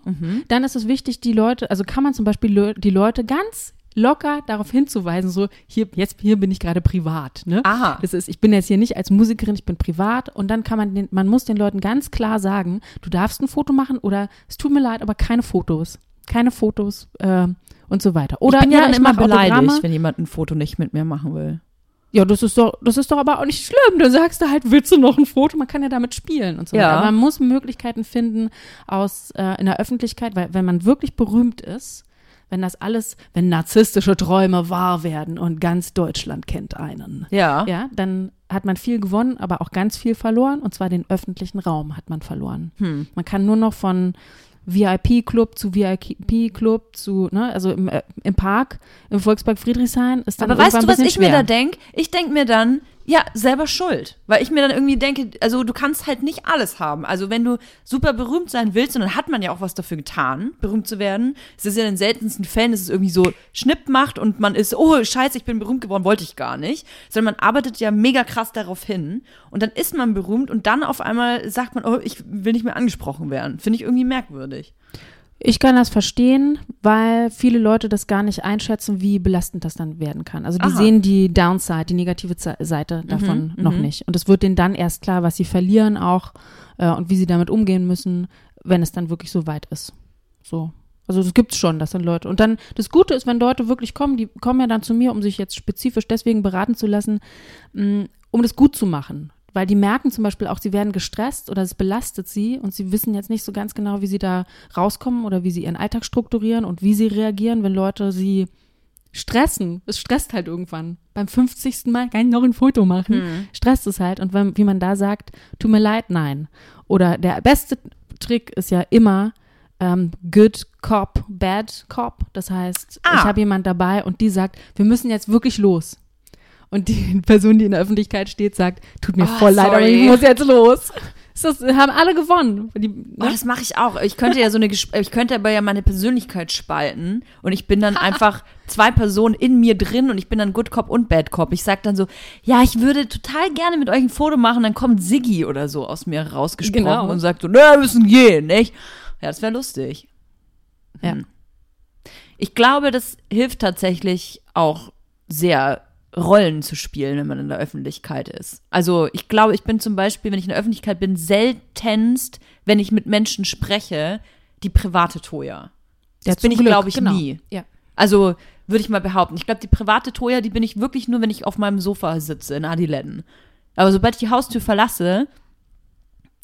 Dann ist es wichtig, die Leute, also kann man zum Beispiel die Leute ganz locker darauf hinzuweisen, so hier jetzt hier bin ich gerade privat, ne? Aha. Das ist, ich bin jetzt hier nicht als Musikerin, ich bin privat und dann kann man den, man muss den Leuten ganz klar sagen, du darfst ein Foto machen oder es tut mir leid, aber keine Fotos, keine Fotos äh, und so weiter. Oder ich bin ja, dann immer mach Autogramme. beleidigt, wenn jemand ein Foto nicht mit mir machen will. Ja, das ist doch, das ist doch aber auch nicht schlimm. Da sagst du halt, willst du noch ein Foto? Man kann ja damit spielen und so Ja. weiter. Aber man muss Möglichkeiten finden aus äh, in der Öffentlichkeit, weil wenn man wirklich berühmt ist, wenn das alles, wenn narzisstische Träume wahr werden und ganz Deutschland kennt einen, Ja. ja, dann hat man viel gewonnen, aber auch ganz viel verloren. Und zwar den öffentlichen Raum hat man verloren. Hm. Man kann nur noch von VIP-Club zu VIP-Club zu, ne, also im, äh, im Park, im Volkspark Friedrichshain ist dann Aber weißt du, was ich mir schwer. da denke? Ich denke mir dann, ja, selber schuld. Weil ich mir dann irgendwie denke, also du kannst halt nicht alles haben. Also wenn du super berühmt sein willst, und dann hat man ja auch was dafür getan, berühmt zu werden. Es ist ja in den seltensten Fällen, dass es irgendwie so Schnipp macht und man ist, oh scheiße, ich bin berühmt geworden, wollte ich gar nicht. Sondern man arbeitet ja mega krass darauf hin. Und dann ist man berühmt und dann auf einmal sagt man, oh, ich will nicht mehr angesprochen werden. Finde ich irgendwie merkwürdig. Ich kann das verstehen, weil viele Leute das gar nicht einschätzen, wie belastend das dann werden kann. Also die Aha. sehen die Downside, die negative Seite davon noch nicht. Und es wird denen dann erst klar, was sie verlieren auch äh, und wie sie damit umgehen müssen, wenn es dann wirklich so weit ist. So. Also das gibt's schon, das sind Leute. Und dann, das Gute ist, wenn Leute wirklich kommen, die kommen ja dann zu mir, um sich jetzt spezifisch deswegen beraten zu lassen, mh, um das gut zu machen. Weil die merken zum Beispiel auch, sie werden gestresst oder es belastet sie und sie wissen jetzt nicht so ganz genau, wie sie da rauskommen oder wie sie ihren Alltag strukturieren und wie sie reagieren, wenn Leute sie stressen. Es stresst halt irgendwann. Beim 50. Mal kann ich noch ein Foto machen. Stresst es halt. Und wenn, wie man da sagt, tut mir leid, nein. Oder der beste Trick ist ja immer ähm, good cop, bad cop. Das heißt, Ah. ich habe jemand dabei und die sagt, wir müssen jetzt wirklich los. Und die Person, die in der Öffentlichkeit steht, sagt, tut mir Oh, voll leid, aber sorry. ich muss jetzt los. Das haben alle gewonnen. Die, Oh, ne? das mache ich auch. Ich könnte ja so eine, ich könnte aber ja meine Persönlichkeit spalten und ich bin dann einfach zwei Personen in mir drin und ich bin dann Good Cop und Bad Cop. Ich sag dann so, ja, ich würde total gerne mit euch ein Foto machen, dann kommt Siggi oder so aus mir rausgesprochen Genau. und sagt so, ne, wir müssen gehen, nicht? Ja, das wäre lustig. Ja. Hm. Ich glaube, das hilft tatsächlich auch sehr, Rollen zu spielen, wenn man in der Öffentlichkeit ist. Also ich glaube, ich bin zum Beispiel, wenn ich in der Öffentlichkeit bin, seltenst, wenn ich mit Menschen spreche, die private Toya. Das Ja, bin ich, glaube ich, genau. nie. Ja. Also würde ich mal behaupten. Ich glaube, die private Toya, die bin ich wirklich nur, wenn ich auf meinem Sofa sitze in Adiletten. Aber sobald ich die Haustür verlasse,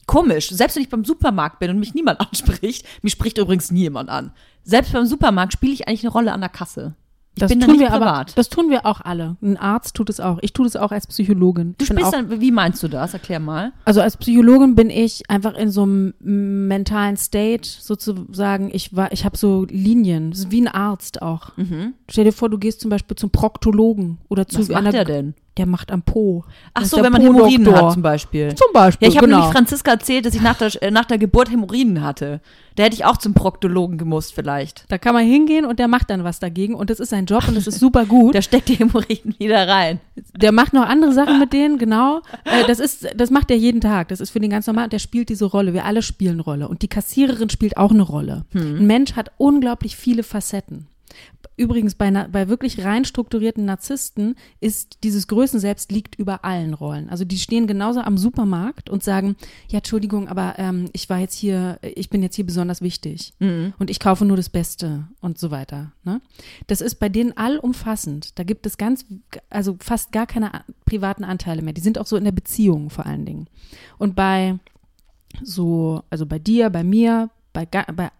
komisch. Selbst wenn ich beim Supermarkt bin und mich niemand anspricht, mich spricht übrigens nie jemand an. Selbst beim Supermarkt spiele ich eigentlich eine Rolle an der Kasse. Das bin tun wir aber, privat. das tun wir auch alle. Ein Arzt tut es auch. Ich tue es auch als Psychologin. du auch, dann, wie meinst du das? Erklär mal. also als Psychologin bin ich einfach in so einem mentalen State sozusagen. Ich war, ich habe so Linien. Das ist wie ein Arzt auch. Stell dir vor, du gehst zum Beispiel zum Proktologen oder zu Mhm. Was macht einer. der denn? Der macht am Po. Ach so, der wenn man Hämorrhoiden hat zum Beispiel. Zum Beispiel. Ja, ich habe genau. nämlich Franziska erzählt, dass ich nach der, äh, nach der Geburt Hämorrhoiden hatte. Da hätte ich auch zum Proktologen gemusst vielleicht. Da kann man hingehen und der macht dann was dagegen und das ist sein Job und das ist super gut. Da steckt die Hämorrhoiden wieder rein. Der macht noch andere Sachen mit denen, genau. Äh, das ist, das macht er jeden Tag. Das ist für den ganz normal. Der spielt diese Rolle. Wir alle spielen Rolle. Und die Kassiererin spielt auch eine Rolle. Ein Mensch hat unglaublich viele Facetten. Übrigens, bei, bei wirklich rein strukturierten Narzissten ist dieses Größenselbst liegt über allen Rollen. Also die stehen genauso am Supermarkt und sagen, ja, Entschuldigung, aber ähm, ich war jetzt hier, ich bin jetzt hier besonders wichtig und ich kaufe nur das Beste und so weiter. Ne? Das ist bei denen allumfassend. Da gibt es ganz, also fast gar keine privaten Anteile mehr. Die sind auch so in der Beziehung vor allen Dingen. Und bei so, also bei dir, bei mir, bei, bei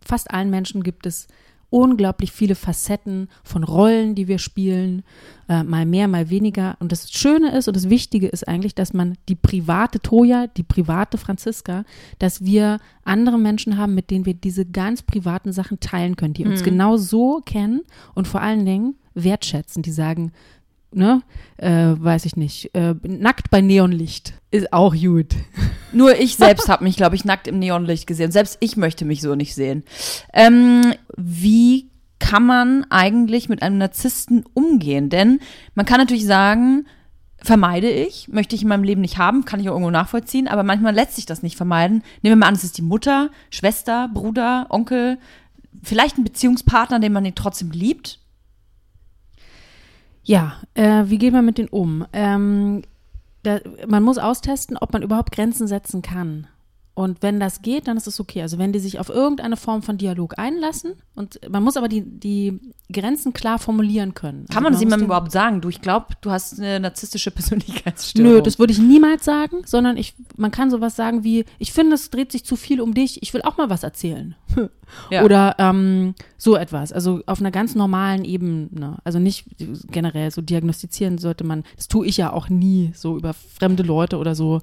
fast allen Menschen gibt es unglaublich viele Facetten von Rollen, die wir spielen, äh, mal mehr, mal weniger. Und das Schöne ist und das Wichtige ist eigentlich, dass man die private Toja, die private Franziska, dass wir andere Menschen haben, mit denen wir diese ganz privaten Sachen teilen können, die uns Mhm. genau so kennen und vor allen Dingen wertschätzen, die sagen, ne, äh, weiß ich nicht, äh, nackt bei Neonlicht ist auch gut. Nur ich selbst habe mich, glaube ich, nackt im Neonlicht gesehen. Selbst ich möchte mich so nicht sehen. Ähm, wie kann man eigentlich mit einem Narzissten umgehen? Denn man kann natürlich sagen, vermeide ich, möchte ich in meinem Leben nicht haben, kann ich auch irgendwo nachvollziehen, aber manchmal lässt sich das nicht vermeiden. Nehmen wir mal an, es ist die Mutter, Schwester, Bruder, Onkel, vielleicht ein Beziehungspartner, den man ihn trotzdem liebt. Ja, äh, wie geht man mit denen um? Ähm, da, man muss austesten, ob man überhaupt Grenzen setzen kann. Und wenn das geht, dann ist es okay. Also wenn die sich auf irgendeine Form von Dialog einlassen und man muss aber die, die Grenzen klar formulieren können. Kann also man das muss jemandem überhaupt sagen? Du, ich glaube, du hast eine narzisstische Persönlichkeitsstörung. Nö, das würde ich niemals sagen, sondern ich, man kann sowas sagen wie, ich finde, es dreht sich zu viel um dich, ich will auch mal was erzählen. Ja. Oder ähm, so etwas. Also auf einer ganz normalen Ebene. Also nicht generell so diagnostizieren sollte man, das tue ich ja auch nie, so über fremde Leute oder so.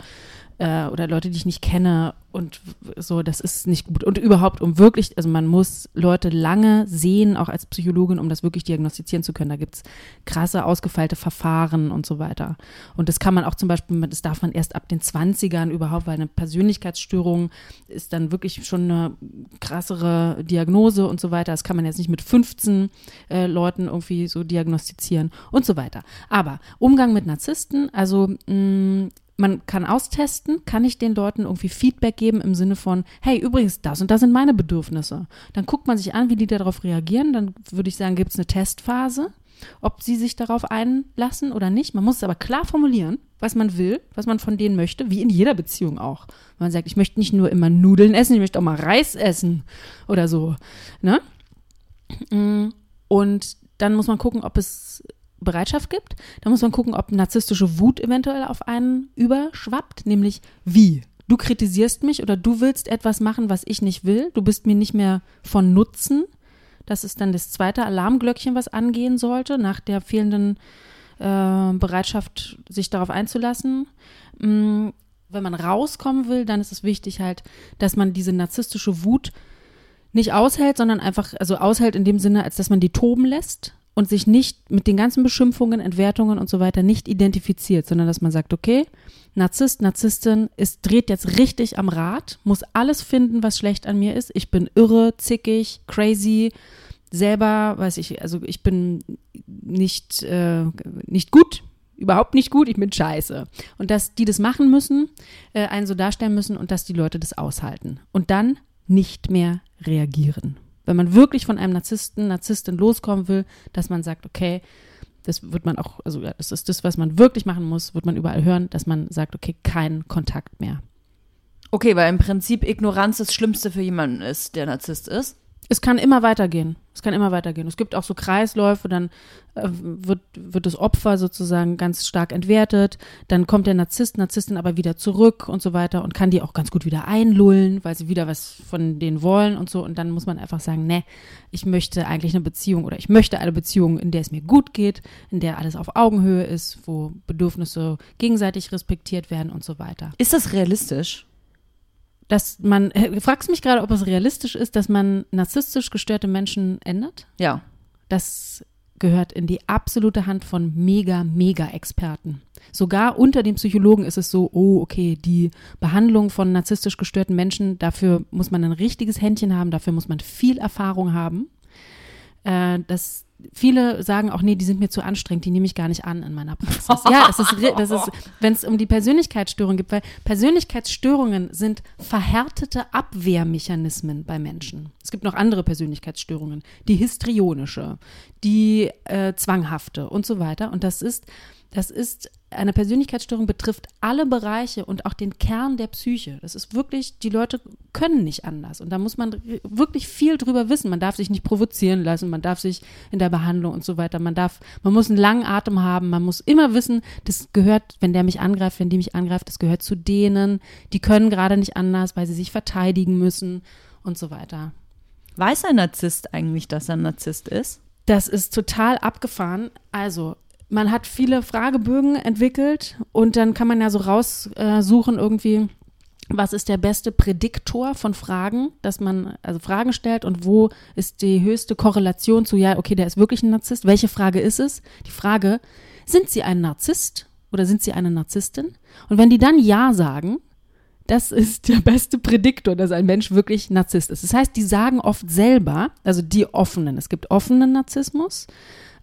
Äh, oder Leute, die ich nicht kenne und so, das ist nicht gut. Und überhaupt, um wirklich, also man muss Leute lange sehen, auch als Psychologin, um das wirklich diagnostizieren zu können. Da gibt's krasse, ausgefeilte Verfahren und so weiter. Und das kann man auch zum Beispiel, das darf man erst ab den 20ern überhaupt, weil eine Persönlichkeitsstörung ist dann wirklich schon eine krassere Diagnose und so weiter. Das kann man jetzt nicht mit 15 äh, Leuten irgendwie so diagnostizieren und so weiter. Aber Umgang mit Narzissten, also mh, man kann austesten, kann ich den Leuten irgendwie Feedback geben im Sinne von, hey, übrigens, das und das sind meine Bedürfnisse. Dann guckt man sich an, wie die darauf reagieren. Dann würde ich sagen, gibt es eine Testphase, ob sie sich darauf einlassen oder nicht. Man muss es aber klar formulieren, was man will, was man von denen möchte, wie in jeder Beziehung auch. Man sagt, ich möchte nicht nur immer Nudeln essen, ich möchte auch mal Reis essen oder so. Ne? Mm, Und dann muss man gucken, ob es Bereitschaft gibt. Dann muss man gucken, ob narzisstische Wut eventuell auf einen überschwappt, nämlich wie. Du kritisierst mich oder du willst etwas machen, was ich nicht will. Du bist mir nicht mehr von Nutzen. Das ist dann das zweite Alarmglöckchen, was angehen sollte, nach der fehlenden äh, Bereitschaft, sich darauf einzulassen. Mm, wenn man rauskommen will, dann ist es wichtig halt, dass man diese narzisstische Wut nicht aushält, sondern einfach, also aushält in dem Sinne, als dass man die toben lässt und sich nicht mit den ganzen Beschimpfungen, Entwertungen und so weiter nicht identifiziert, sondern dass man sagt, okay, Narzisst, Narzisstin ist, dreht jetzt richtig am Rad, muss alles finden, was schlecht an mir ist. Ich bin irre, zickig, crazy, selber, weiß ich, also ich bin nicht, äh, nicht gut, überhaupt nicht gut, ich bin scheiße. Und dass die das machen müssen, äh, einen so darstellen müssen und dass die Leute das aushalten. Und dann nicht mehr reagieren. Wenn man wirklich von einem Narzissten, Narzisstin loskommen will, dass man sagt, okay, das wird man auch, also das ist das, was man wirklich machen muss, wird man überall hören, dass man sagt, okay, kein Kontakt mehr. Okay, weil im Prinzip Ignoranz das Schlimmste für jemanden ist, der Narzisst ist. Es kann immer weitergehen. Es kann immer weitergehen. Es gibt auch so Kreisläufe, dann äh, wird, wird das Opfer sozusagen ganz stark entwertet, dann kommt der Narzisst, Narzisstin aber wieder zurück und so weiter und kann die auch ganz gut wieder einlullen, weil sie wieder was von denen wollen und so. Und dann muss man einfach sagen, ne, ich möchte eigentlich eine Beziehung oder ich möchte eine Beziehung, in der es mir gut geht, in der alles auf Augenhöhe ist, wo Bedürfnisse gegenseitig respektiert werden und so weiter. Ist das realistisch? Dass man, fragst mich gerade, ob es realistisch ist, dass man narzisstisch gestörte Menschen ändert? Ja. Das gehört in die absolute Hand von mega, mega Experten. Sogar unter den Psychologen ist es so, oh, okay, die Behandlung von narzisstisch gestörten Menschen, dafür muss man ein richtiges Händchen haben, dafür muss man viel Erfahrung haben. Äh, das, viele sagen auch, nee, die sind mir zu anstrengend, die nehme ich gar nicht an in meiner Praxis. ja, es ist, das ist, wenn es um die Persönlichkeitsstörung geht, weil Persönlichkeitsstörungen sind verhärtete Abwehrmechanismen bei Menschen. Es gibt noch andere Persönlichkeitsstörungen, die histrionische, die äh, zwanghafte und so weiter. Und das ist, das ist, eine Persönlichkeitsstörung betrifft alle Bereiche und auch den Kern der Psyche. Das ist wirklich, die Leute können nicht anders. Und da muss man wirklich viel drüber wissen. Man darf sich nicht provozieren lassen, man darf sich in der Behandlung und so weiter, man darf, man muss einen langen Atem haben, man muss immer wissen, das gehört, wenn der mich angreift, wenn die mich angreift, das gehört zu denen, die können gerade nicht anders, weil sie sich verteidigen müssen und so weiter. Weiß ein Narzisst eigentlich, dass er ein Narzisst ist? Das ist total abgefahren. Also, man hat viele Fragebögen entwickelt und dann kann man ja so raussuchen irgendwie, was ist der beste Prädiktor von Fragen, dass man also Fragen stellt und wo ist die höchste Korrelation zu, ja, okay, der ist wirklich ein Narzisst. Welche Frage ist es? Die Frage, sind Sie ein Narzisst oder sind Sie eine Narzisstin? Und wenn die dann Ja sagen, das ist der beste Prädiktor, dass ein Mensch wirklich Narzisst ist. Das heißt, die sagen oft selber, also die offenen, es gibt offenen Narzissmus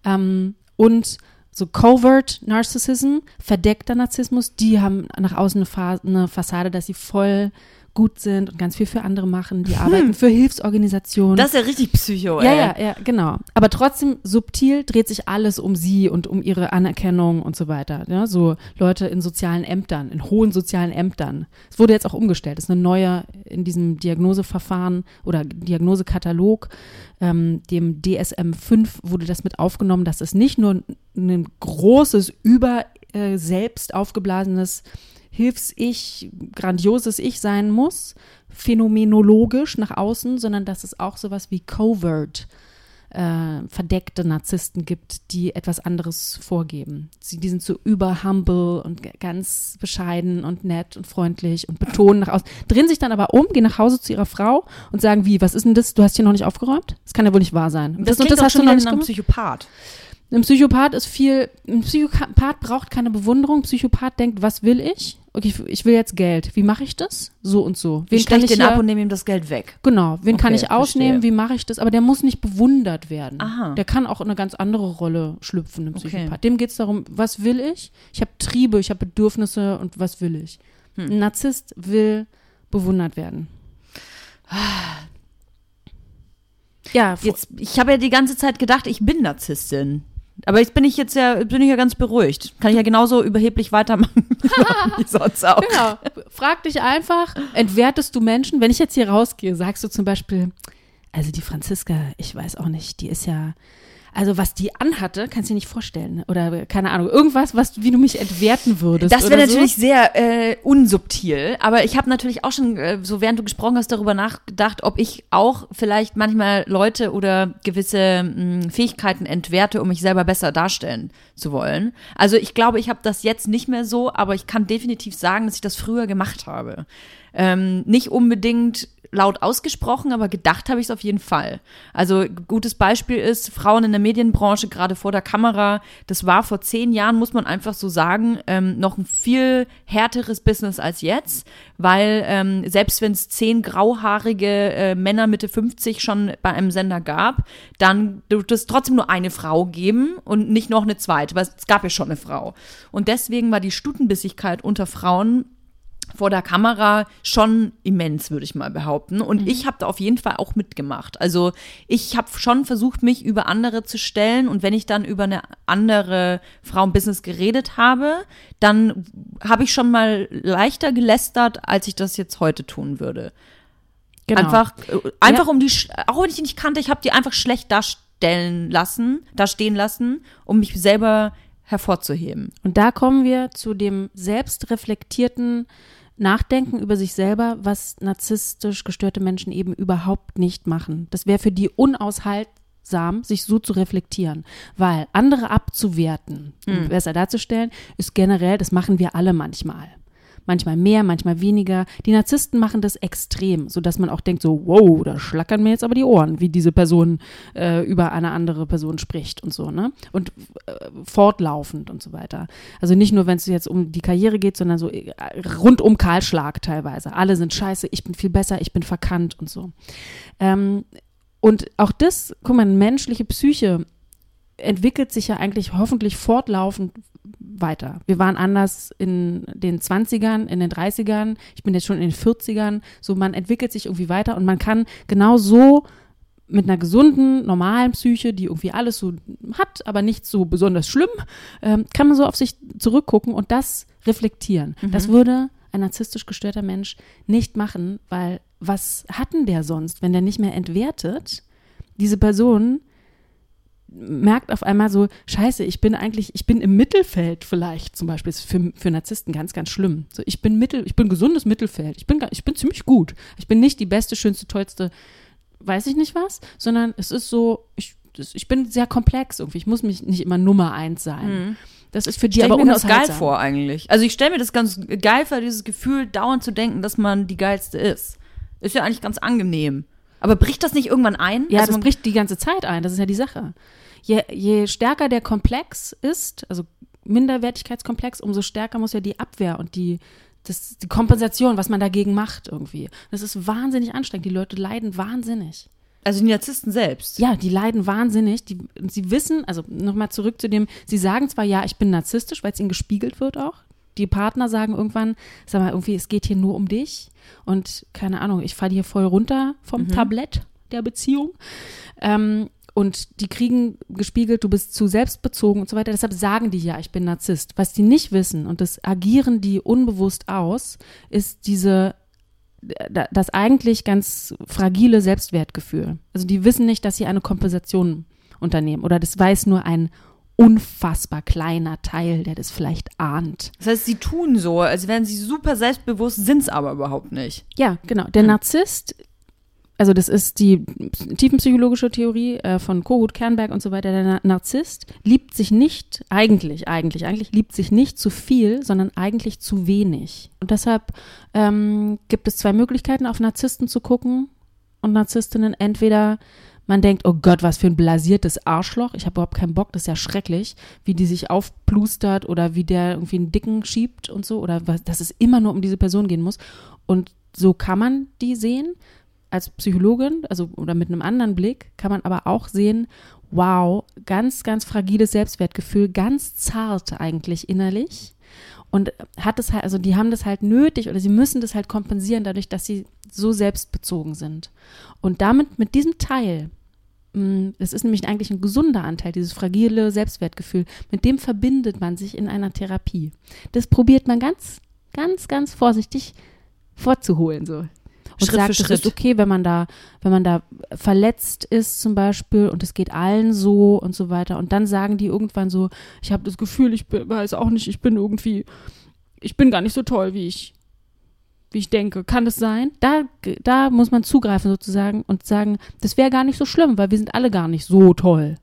ähm, und so Covert Narcissism, verdeckter Narzissmus, die haben nach außen eine, Fa eine Fassade, dass sie voll gut sind und ganz viel für andere machen. Die arbeiten hm. für Hilfsorganisationen. Das ist ja richtig Psycho, ey. Ja, ja, ja, genau. Aber trotzdem subtil dreht sich alles um sie und um ihre Anerkennung und so weiter. Ja, so Leute in sozialen Ämtern, in hohen sozialen Ämtern. Es wurde jetzt auch umgestellt. Das ist eine neue in diesem Diagnoseverfahren oder Diagnosekatalog, ähm, dem DSM-5 wurde das mit aufgenommen, dass es nicht nur ein großes, über äh, selbst aufgeblasenes Hilfs-Ich, grandioses Ich sein muss, phänomenologisch nach außen, sondern dass es auch sowas wie Covert, äh, verdeckte Narzissten gibt, die etwas anderes vorgeben. Sie, die sind so überhumble und ganz bescheiden und nett und freundlich und betonen nach außen, drehen sich dann aber um, gehen nach Hause zu ihrer Frau und sagen, wie, was ist denn das? Du hast hier noch nicht aufgeräumt? Das kann ja wohl nicht wahr sein. Das, das, und das hast du noch nicht gemacht? Psychopath. Ein Psychopath ist viel, ein Psychopath braucht keine Bewunderung. Ein Psychopath denkt, was will ich? Okay, ich will jetzt Geld. Wie mache ich das? So und so. Wen ich kann ich den hier, ab und nehme ihm das Geld weg. Genau. Wen okay, kann ich ausnehmen? Verstehe. Wie mache ich das? Aber der muss nicht bewundert werden. Aha. Der kann auch eine ganz andere Rolle schlüpfen, ein Psychopath. Okay. Dem geht es darum, was will ich? Ich habe Triebe, ich habe Bedürfnisse und was will ich? Hm. Ein Narzisst will bewundert werden. Ja, jetzt, ich habe ja die ganze Zeit gedacht, ich bin Narzisstin. Aber jetzt bin ich jetzt ja, bin ich ja ganz beruhigt. Kann ich ja genauso überheblich weitermachen wie sonst auch. Genau. Frag dich einfach, entwertest du Menschen? Wenn ich jetzt hier rausgehe, sagst du zum Beispiel, also die Franziska, ich weiß auch nicht, die ist ja, also was die anhatte, kannst du dir nicht vorstellen. Oder keine Ahnung, irgendwas, was wie du mich entwerten würdest. Das wäre natürlich so. sehr äh, unsubtil. Aber ich habe natürlich auch schon, äh, so während du gesprochen hast, darüber nachgedacht, ob ich auch vielleicht manchmal Leute oder gewisse mh, Fähigkeiten entwerte, um mich selber besser darstellen zu wollen. Also ich glaube, ich habe das jetzt nicht mehr so, aber ich kann definitiv sagen, dass ich das früher gemacht habe. Ähm, nicht unbedingt laut ausgesprochen, aber gedacht habe ich es auf jeden Fall. Also gutes Beispiel ist Frauen in der Medienbranche, gerade vor der Kamera. Das war vor zehn Jahren, muss man einfach so sagen, ähm, noch ein viel härteres Business als jetzt, weil ähm, selbst wenn es zehn grauhaarige äh, Männer Mitte 50 schon bei einem Sender gab, dann wird es trotzdem nur eine Frau geben und nicht noch eine zweite, weil es gab ja schon eine Frau. Und deswegen war die Stutenbissigkeit unter Frauen vor der Kamera schon immens, würde ich mal behaupten. Und mhm. ich habe da auf jeden Fall auch mitgemacht. Also ich habe schon versucht, mich über andere zu stellen. Und wenn ich dann über eine andere Frau im Business geredet habe, dann habe ich schon mal leichter gelästert, als ich das jetzt heute tun würde. Genau. Einfach, äh, einfach ja. um die, auch wenn ich die nicht kannte, ich habe die einfach schlecht darstellen lassen, da stehen lassen, um mich selber hervorzuheben. Und da kommen wir zu dem selbstreflektierten Nachdenken über sich selber, was narzisstisch gestörte Menschen eben überhaupt nicht machen. Das wäre für die unaushaltsam, sich so zu reflektieren, weil andere abzuwerten, mhm. besser darzustellen, ist generell, das machen wir alle manchmal manchmal mehr, manchmal weniger. Die Narzissten machen das extrem, sodass man auch denkt, so, wow, da schlackern mir jetzt aber die Ohren, wie diese Person äh, über eine andere Person spricht und so, ne? Und äh, fortlaufend und so weiter. Also nicht nur, wenn es jetzt um die Karriere geht, sondern so äh, rund um Kahlschlag teilweise. Alle sind scheiße, ich bin viel besser, ich bin verkannt und so. Ähm, und auch das, guck mal, menschliche Psyche entwickelt sich ja eigentlich hoffentlich fortlaufend weiter. Wir waren anders in den 20ern, in den 30ern, ich bin jetzt schon in den 40ern. So, man entwickelt sich irgendwie weiter und man kann genau so mit einer gesunden, normalen Psyche, die irgendwie alles so hat, aber nicht so besonders schlimm, ähm, kann man so auf sich zurückgucken und das reflektieren. Mhm. Das würde ein narzisstisch gestörter Mensch nicht machen, weil was hat denn der sonst, wenn der nicht mehr entwertet? Diese Person merkt auf einmal so, scheiße, ich bin eigentlich, ich bin im Mittelfeld vielleicht zum Beispiel, ist für, für Narzissten ganz, ganz schlimm. So, ich bin Mittel, ich bin gesundes Mittelfeld, ich bin, ich bin ziemlich gut. Ich bin nicht die beste, schönste, tollste weiß ich nicht was, sondern es ist so, ich, ich bin sehr komplex irgendwie. Ich muss mich nicht immer Nummer eins sein. Mhm. Das ist für die aber mir das geil vor eigentlich. Also ich stelle mir das ganz geil vor, dieses Gefühl, dauernd zu denken, dass man die geilste ist. Ist ja eigentlich ganz angenehm. Aber bricht das nicht irgendwann ein? Ja, also das man, bricht die ganze Zeit ein. Das ist ja die Sache. Je, je stärker der Komplex ist, also Minderwertigkeitskomplex, umso stärker muss ja die Abwehr und die, das, die Kompensation, was man dagegen macht irgendwie. Das ist wahnsinnig anstrengend. Die Leute leiden wahnsinnig. also die Narzissten selbst. Ja, die leiden wahnsinnig. Die, sie wissen, also nochmal zurück zu dem, sie sagen zwar, ja, ich bin narzisstisch, weil es ihnen gespiegelt wird auch. Die Partner sagen irgendwann, sag mal, irgendwie, es geht hier nur um dich. Und keine Ahnung, ich falle hier voll runter vom Tablett der Beziehung. Ähm, und die kriegen gespiegelt, du bist zu selbstbezogen und so weiter. Deshalb sagen die ja, ich bin Narzisst. Was die nicht wissen, und das agieren die unbewusst aus, ist diese da- das eigentlich ganz fragile Selbstwertgefühl. Also die wissen nicht, dass sie eine Kompensation unternehmen. Oder das weiß nur ein unfassbar kleiner Teil, der das vielleicht ahnt. Das heißt, sie tun so, als wären sie super selbstbewusst, sind es aber überhaupt nicht. Ja, genau. Der Narzisst, also das ist die tiefenpsychologische Theorie äh, von Kohut, Kernberg und so weiter. Der Na Narzisst liebt sich nicht, eigentlich, eigentlich, eigentlich liebt sich nicht zu viel, sondern eigentlich zu wenig. Und deshalb ähm, gibt es zwei Möglichkeiten, auf Narzissten zu gucken und Narzisstinnen. Entweder man denkt, oh Gott, was für ein blasiertes Arschloch. Ich habe überhaupt keinen Bock, das ist ja schrecklich, wie die sich aufplustert oder wie der irgendwie einen Dicken schiebt und so. Oder was, dass es immer nur um diese Person gehen muss. Und so kann man die sehen als Psychologin, also oder mit einem anderen Blick, kann man aber auch sehen, wow, ganz, ganz fragiles Selbstwertgefühl, ganz zart eigentlich innerlich. Und hat es halt, also die haben das halt nötig oder sie müssen das halt kompensieren, dadurch, dass sie so selbstbezogen sind. Und damit, mit diesem Teil, mh, das ist nämlich eigentlich ein gesunder Anteil, dieses fragile Selbstwertgefühl, mit dem verbindet man sich in einer Therapie. Das probiert man ganz, ganz, ganz vorsichtig vorzuholen, so. Und Schritt sagt, es ist okay, wenn man da, wenn man da verletzt ist zum Beispiel und es geht allen so und so weiter. Und dann sagen die irgendwann so, ich habe das Gefühl, ich bin, weiß auch nicht, ich bin irgendwie, ich bin gar nicht so toll, wie ich, wie ich denke. Kann das sein? Da, da muss man zugreifen sozusagen und sagen, das wäre gar nicht so schlimm, weil wir sind alle gar nicht so toll.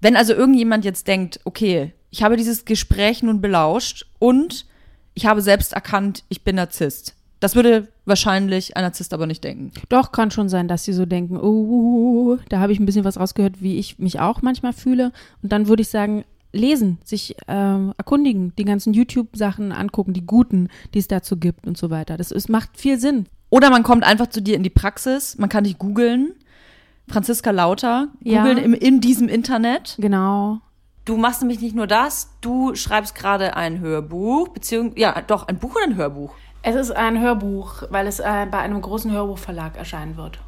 Wenn also irgendjemand jetzt denkt, okay, ich habe dieses Gespräch nun belauscht und ich habe selbst erkannt, ich bin Narzisst. Das würde wahrscheinlich ein Narzisst aber nicht denken. Doch, kann schon sein, dass sie so denken, oh, da habe ich ein bisschen was rausgehört, wie ich mich auch manchmal fühle. Und dann würde ich sagen, lesen, sich ähm, erkundigen, die ganzen YouTube-Sachen angucken, die guten, die es dazu gibt und so weiter. Das ist, macht viel Sinn. Oder man kommt einfach zu dir in die Praxis, man kann dich googeln. Franziska Lauter, Ja. googeln im, in diesem Internet. Genau. Du machst nämlich nicht nur das, du schreibst gerade ein Hörbuch, beziehungsweise, ja, doch, ein Buch oder ein Hörbuch? Es ist ein Hörbuch, weil es äh, bei einem großen Hörbuchverlag erscheinen wird.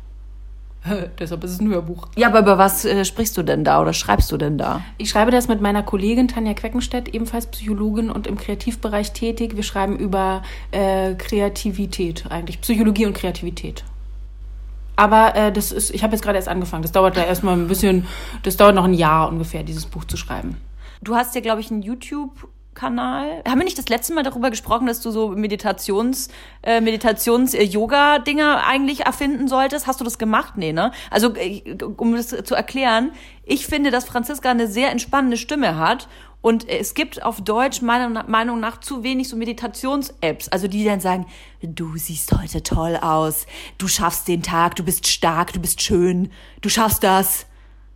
Deshalb ist es ein Hörbuch. Ja, aber über was äh, sprichst du denn da oder schreibst du denn da? Ich schreibe das mit meiner Kollegin Tanja Queckenstedt, ebenfalls Psychologin und im Kreativbereich tätig. Wir schreiben über äh, Kreativität eigentlich, Psychologie und Kreativität. Aber äh, das ist, ich habe jetzt gerade erst angefangen. Das dauert da erstmal ein bisschen, das dauert noch ein Jahr ungefähr, dieses Buch zu schreiben. Du hast ja, glaube ich, einen YouTube-Kanal. Haben wir nicht das letzte Mal darüber gesprochen, dass du so Meditations, äh, Meditations-Yoga-Dinger eigentlich erfinden solltest? Hast du das gemacht? Nee, ne? Also, äh, um das zu erklären, ich finde, dass Franziska eine sehr entspannende Stimme hat. Und es gibt auf Deutsch meiner Meinung nach zu wenig so Meditations-Apps, also die dann sagen, du siehst heute toll aus, du schaffst den Tag, du bist stark, du bist schön, du schaffst das.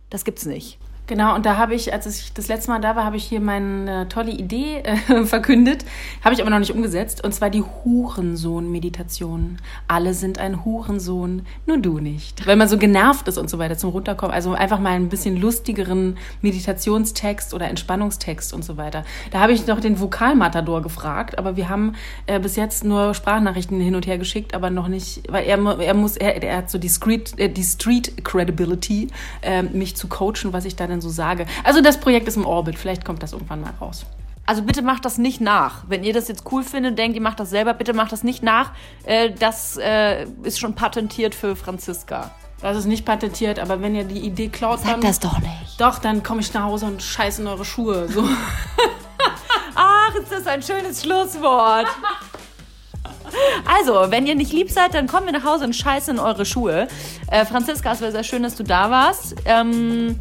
Das gibt's nicht. Genau, und da habe ich, als ich das letzte Mal da war, habe ich hier meine tolle Idee äh, verkündet, habe ich aber noch nicht umgesetzt, und zwar die Hurensohn-Meditation. Alle sind ein Hurensohn, nur du nicht. Weil man so genervt ist und so weiter zum Runterkommen. Also einfach mal ein bisschen lustigeren Meditationstext oder Entspannungstext und so weiter. Da habe ich noch den Vokalmatador gefragt, aber wir haben äh, bis jetzt nur Sprachnachrichten hin und her geschickt, aber noch nicht, weil er, er muss, er, er hat so die Street, äh, die Street Credibility, äh, mich zu coachen, was ich da denn so sage. Also das Projekt ist im Orbit, vielleicht kommt das irgendwann mal raus. Also bitte macht das nicht nach. Wenn ihr das jetzt cool findet, denkt, ihr macht das selber, bitte macht das nicht nach. Äh, das äh, ist schon patentiert für Franziska. Das ist nicht patentiert, aber wenn ihr die Idee klaut, Sag dann, das doch nicht. doch, dann komme ich nach Hause und scheiße in eure Schuhe. So. Ach, ist das ein schönes Schlusswort. Also, wenn ihr nicht lieb seid, dann kommt mir nach Hause und scheiße in eure Schuhe. Äh, Franziska, es wäre sehr schön, dass du da warst. Ähm,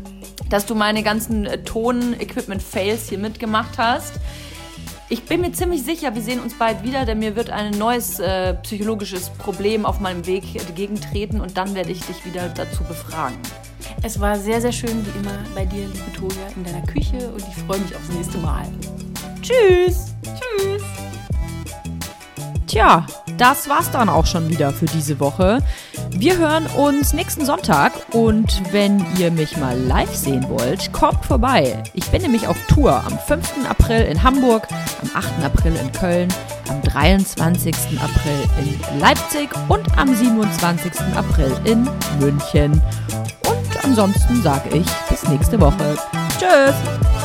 dass du meine ganzen äh, Ton-Equipment-Fails hier mitgemacht hast. Ich bin mir ziemlich sicher, wir sehen uns bald wieder, denn mir wird ein neues äh, psychologisches Problem auf meinem Weg entgegentreten und dann werde ich dich wieder dazu befragen. Es war sehr, sehr schön, wie immer, bei dir, liebe Toja, in deiner Küche und ich freue mich aufs nächste Mal. Tschüss! Tschüss! Tja, das war's dann auch schon wieder für diese Woche. Wir hören uns nächsten Sonntag und wenn ihr mich mal live sehen wollt, kommt vorbei. Ich bin nämlich auf Tour am 5. April in Hamburg, am 8. April in Köln, am 23. April in Leipzig und am 27. April in München. Und ansonsten sage ich bis nächste Woche. Tschüss!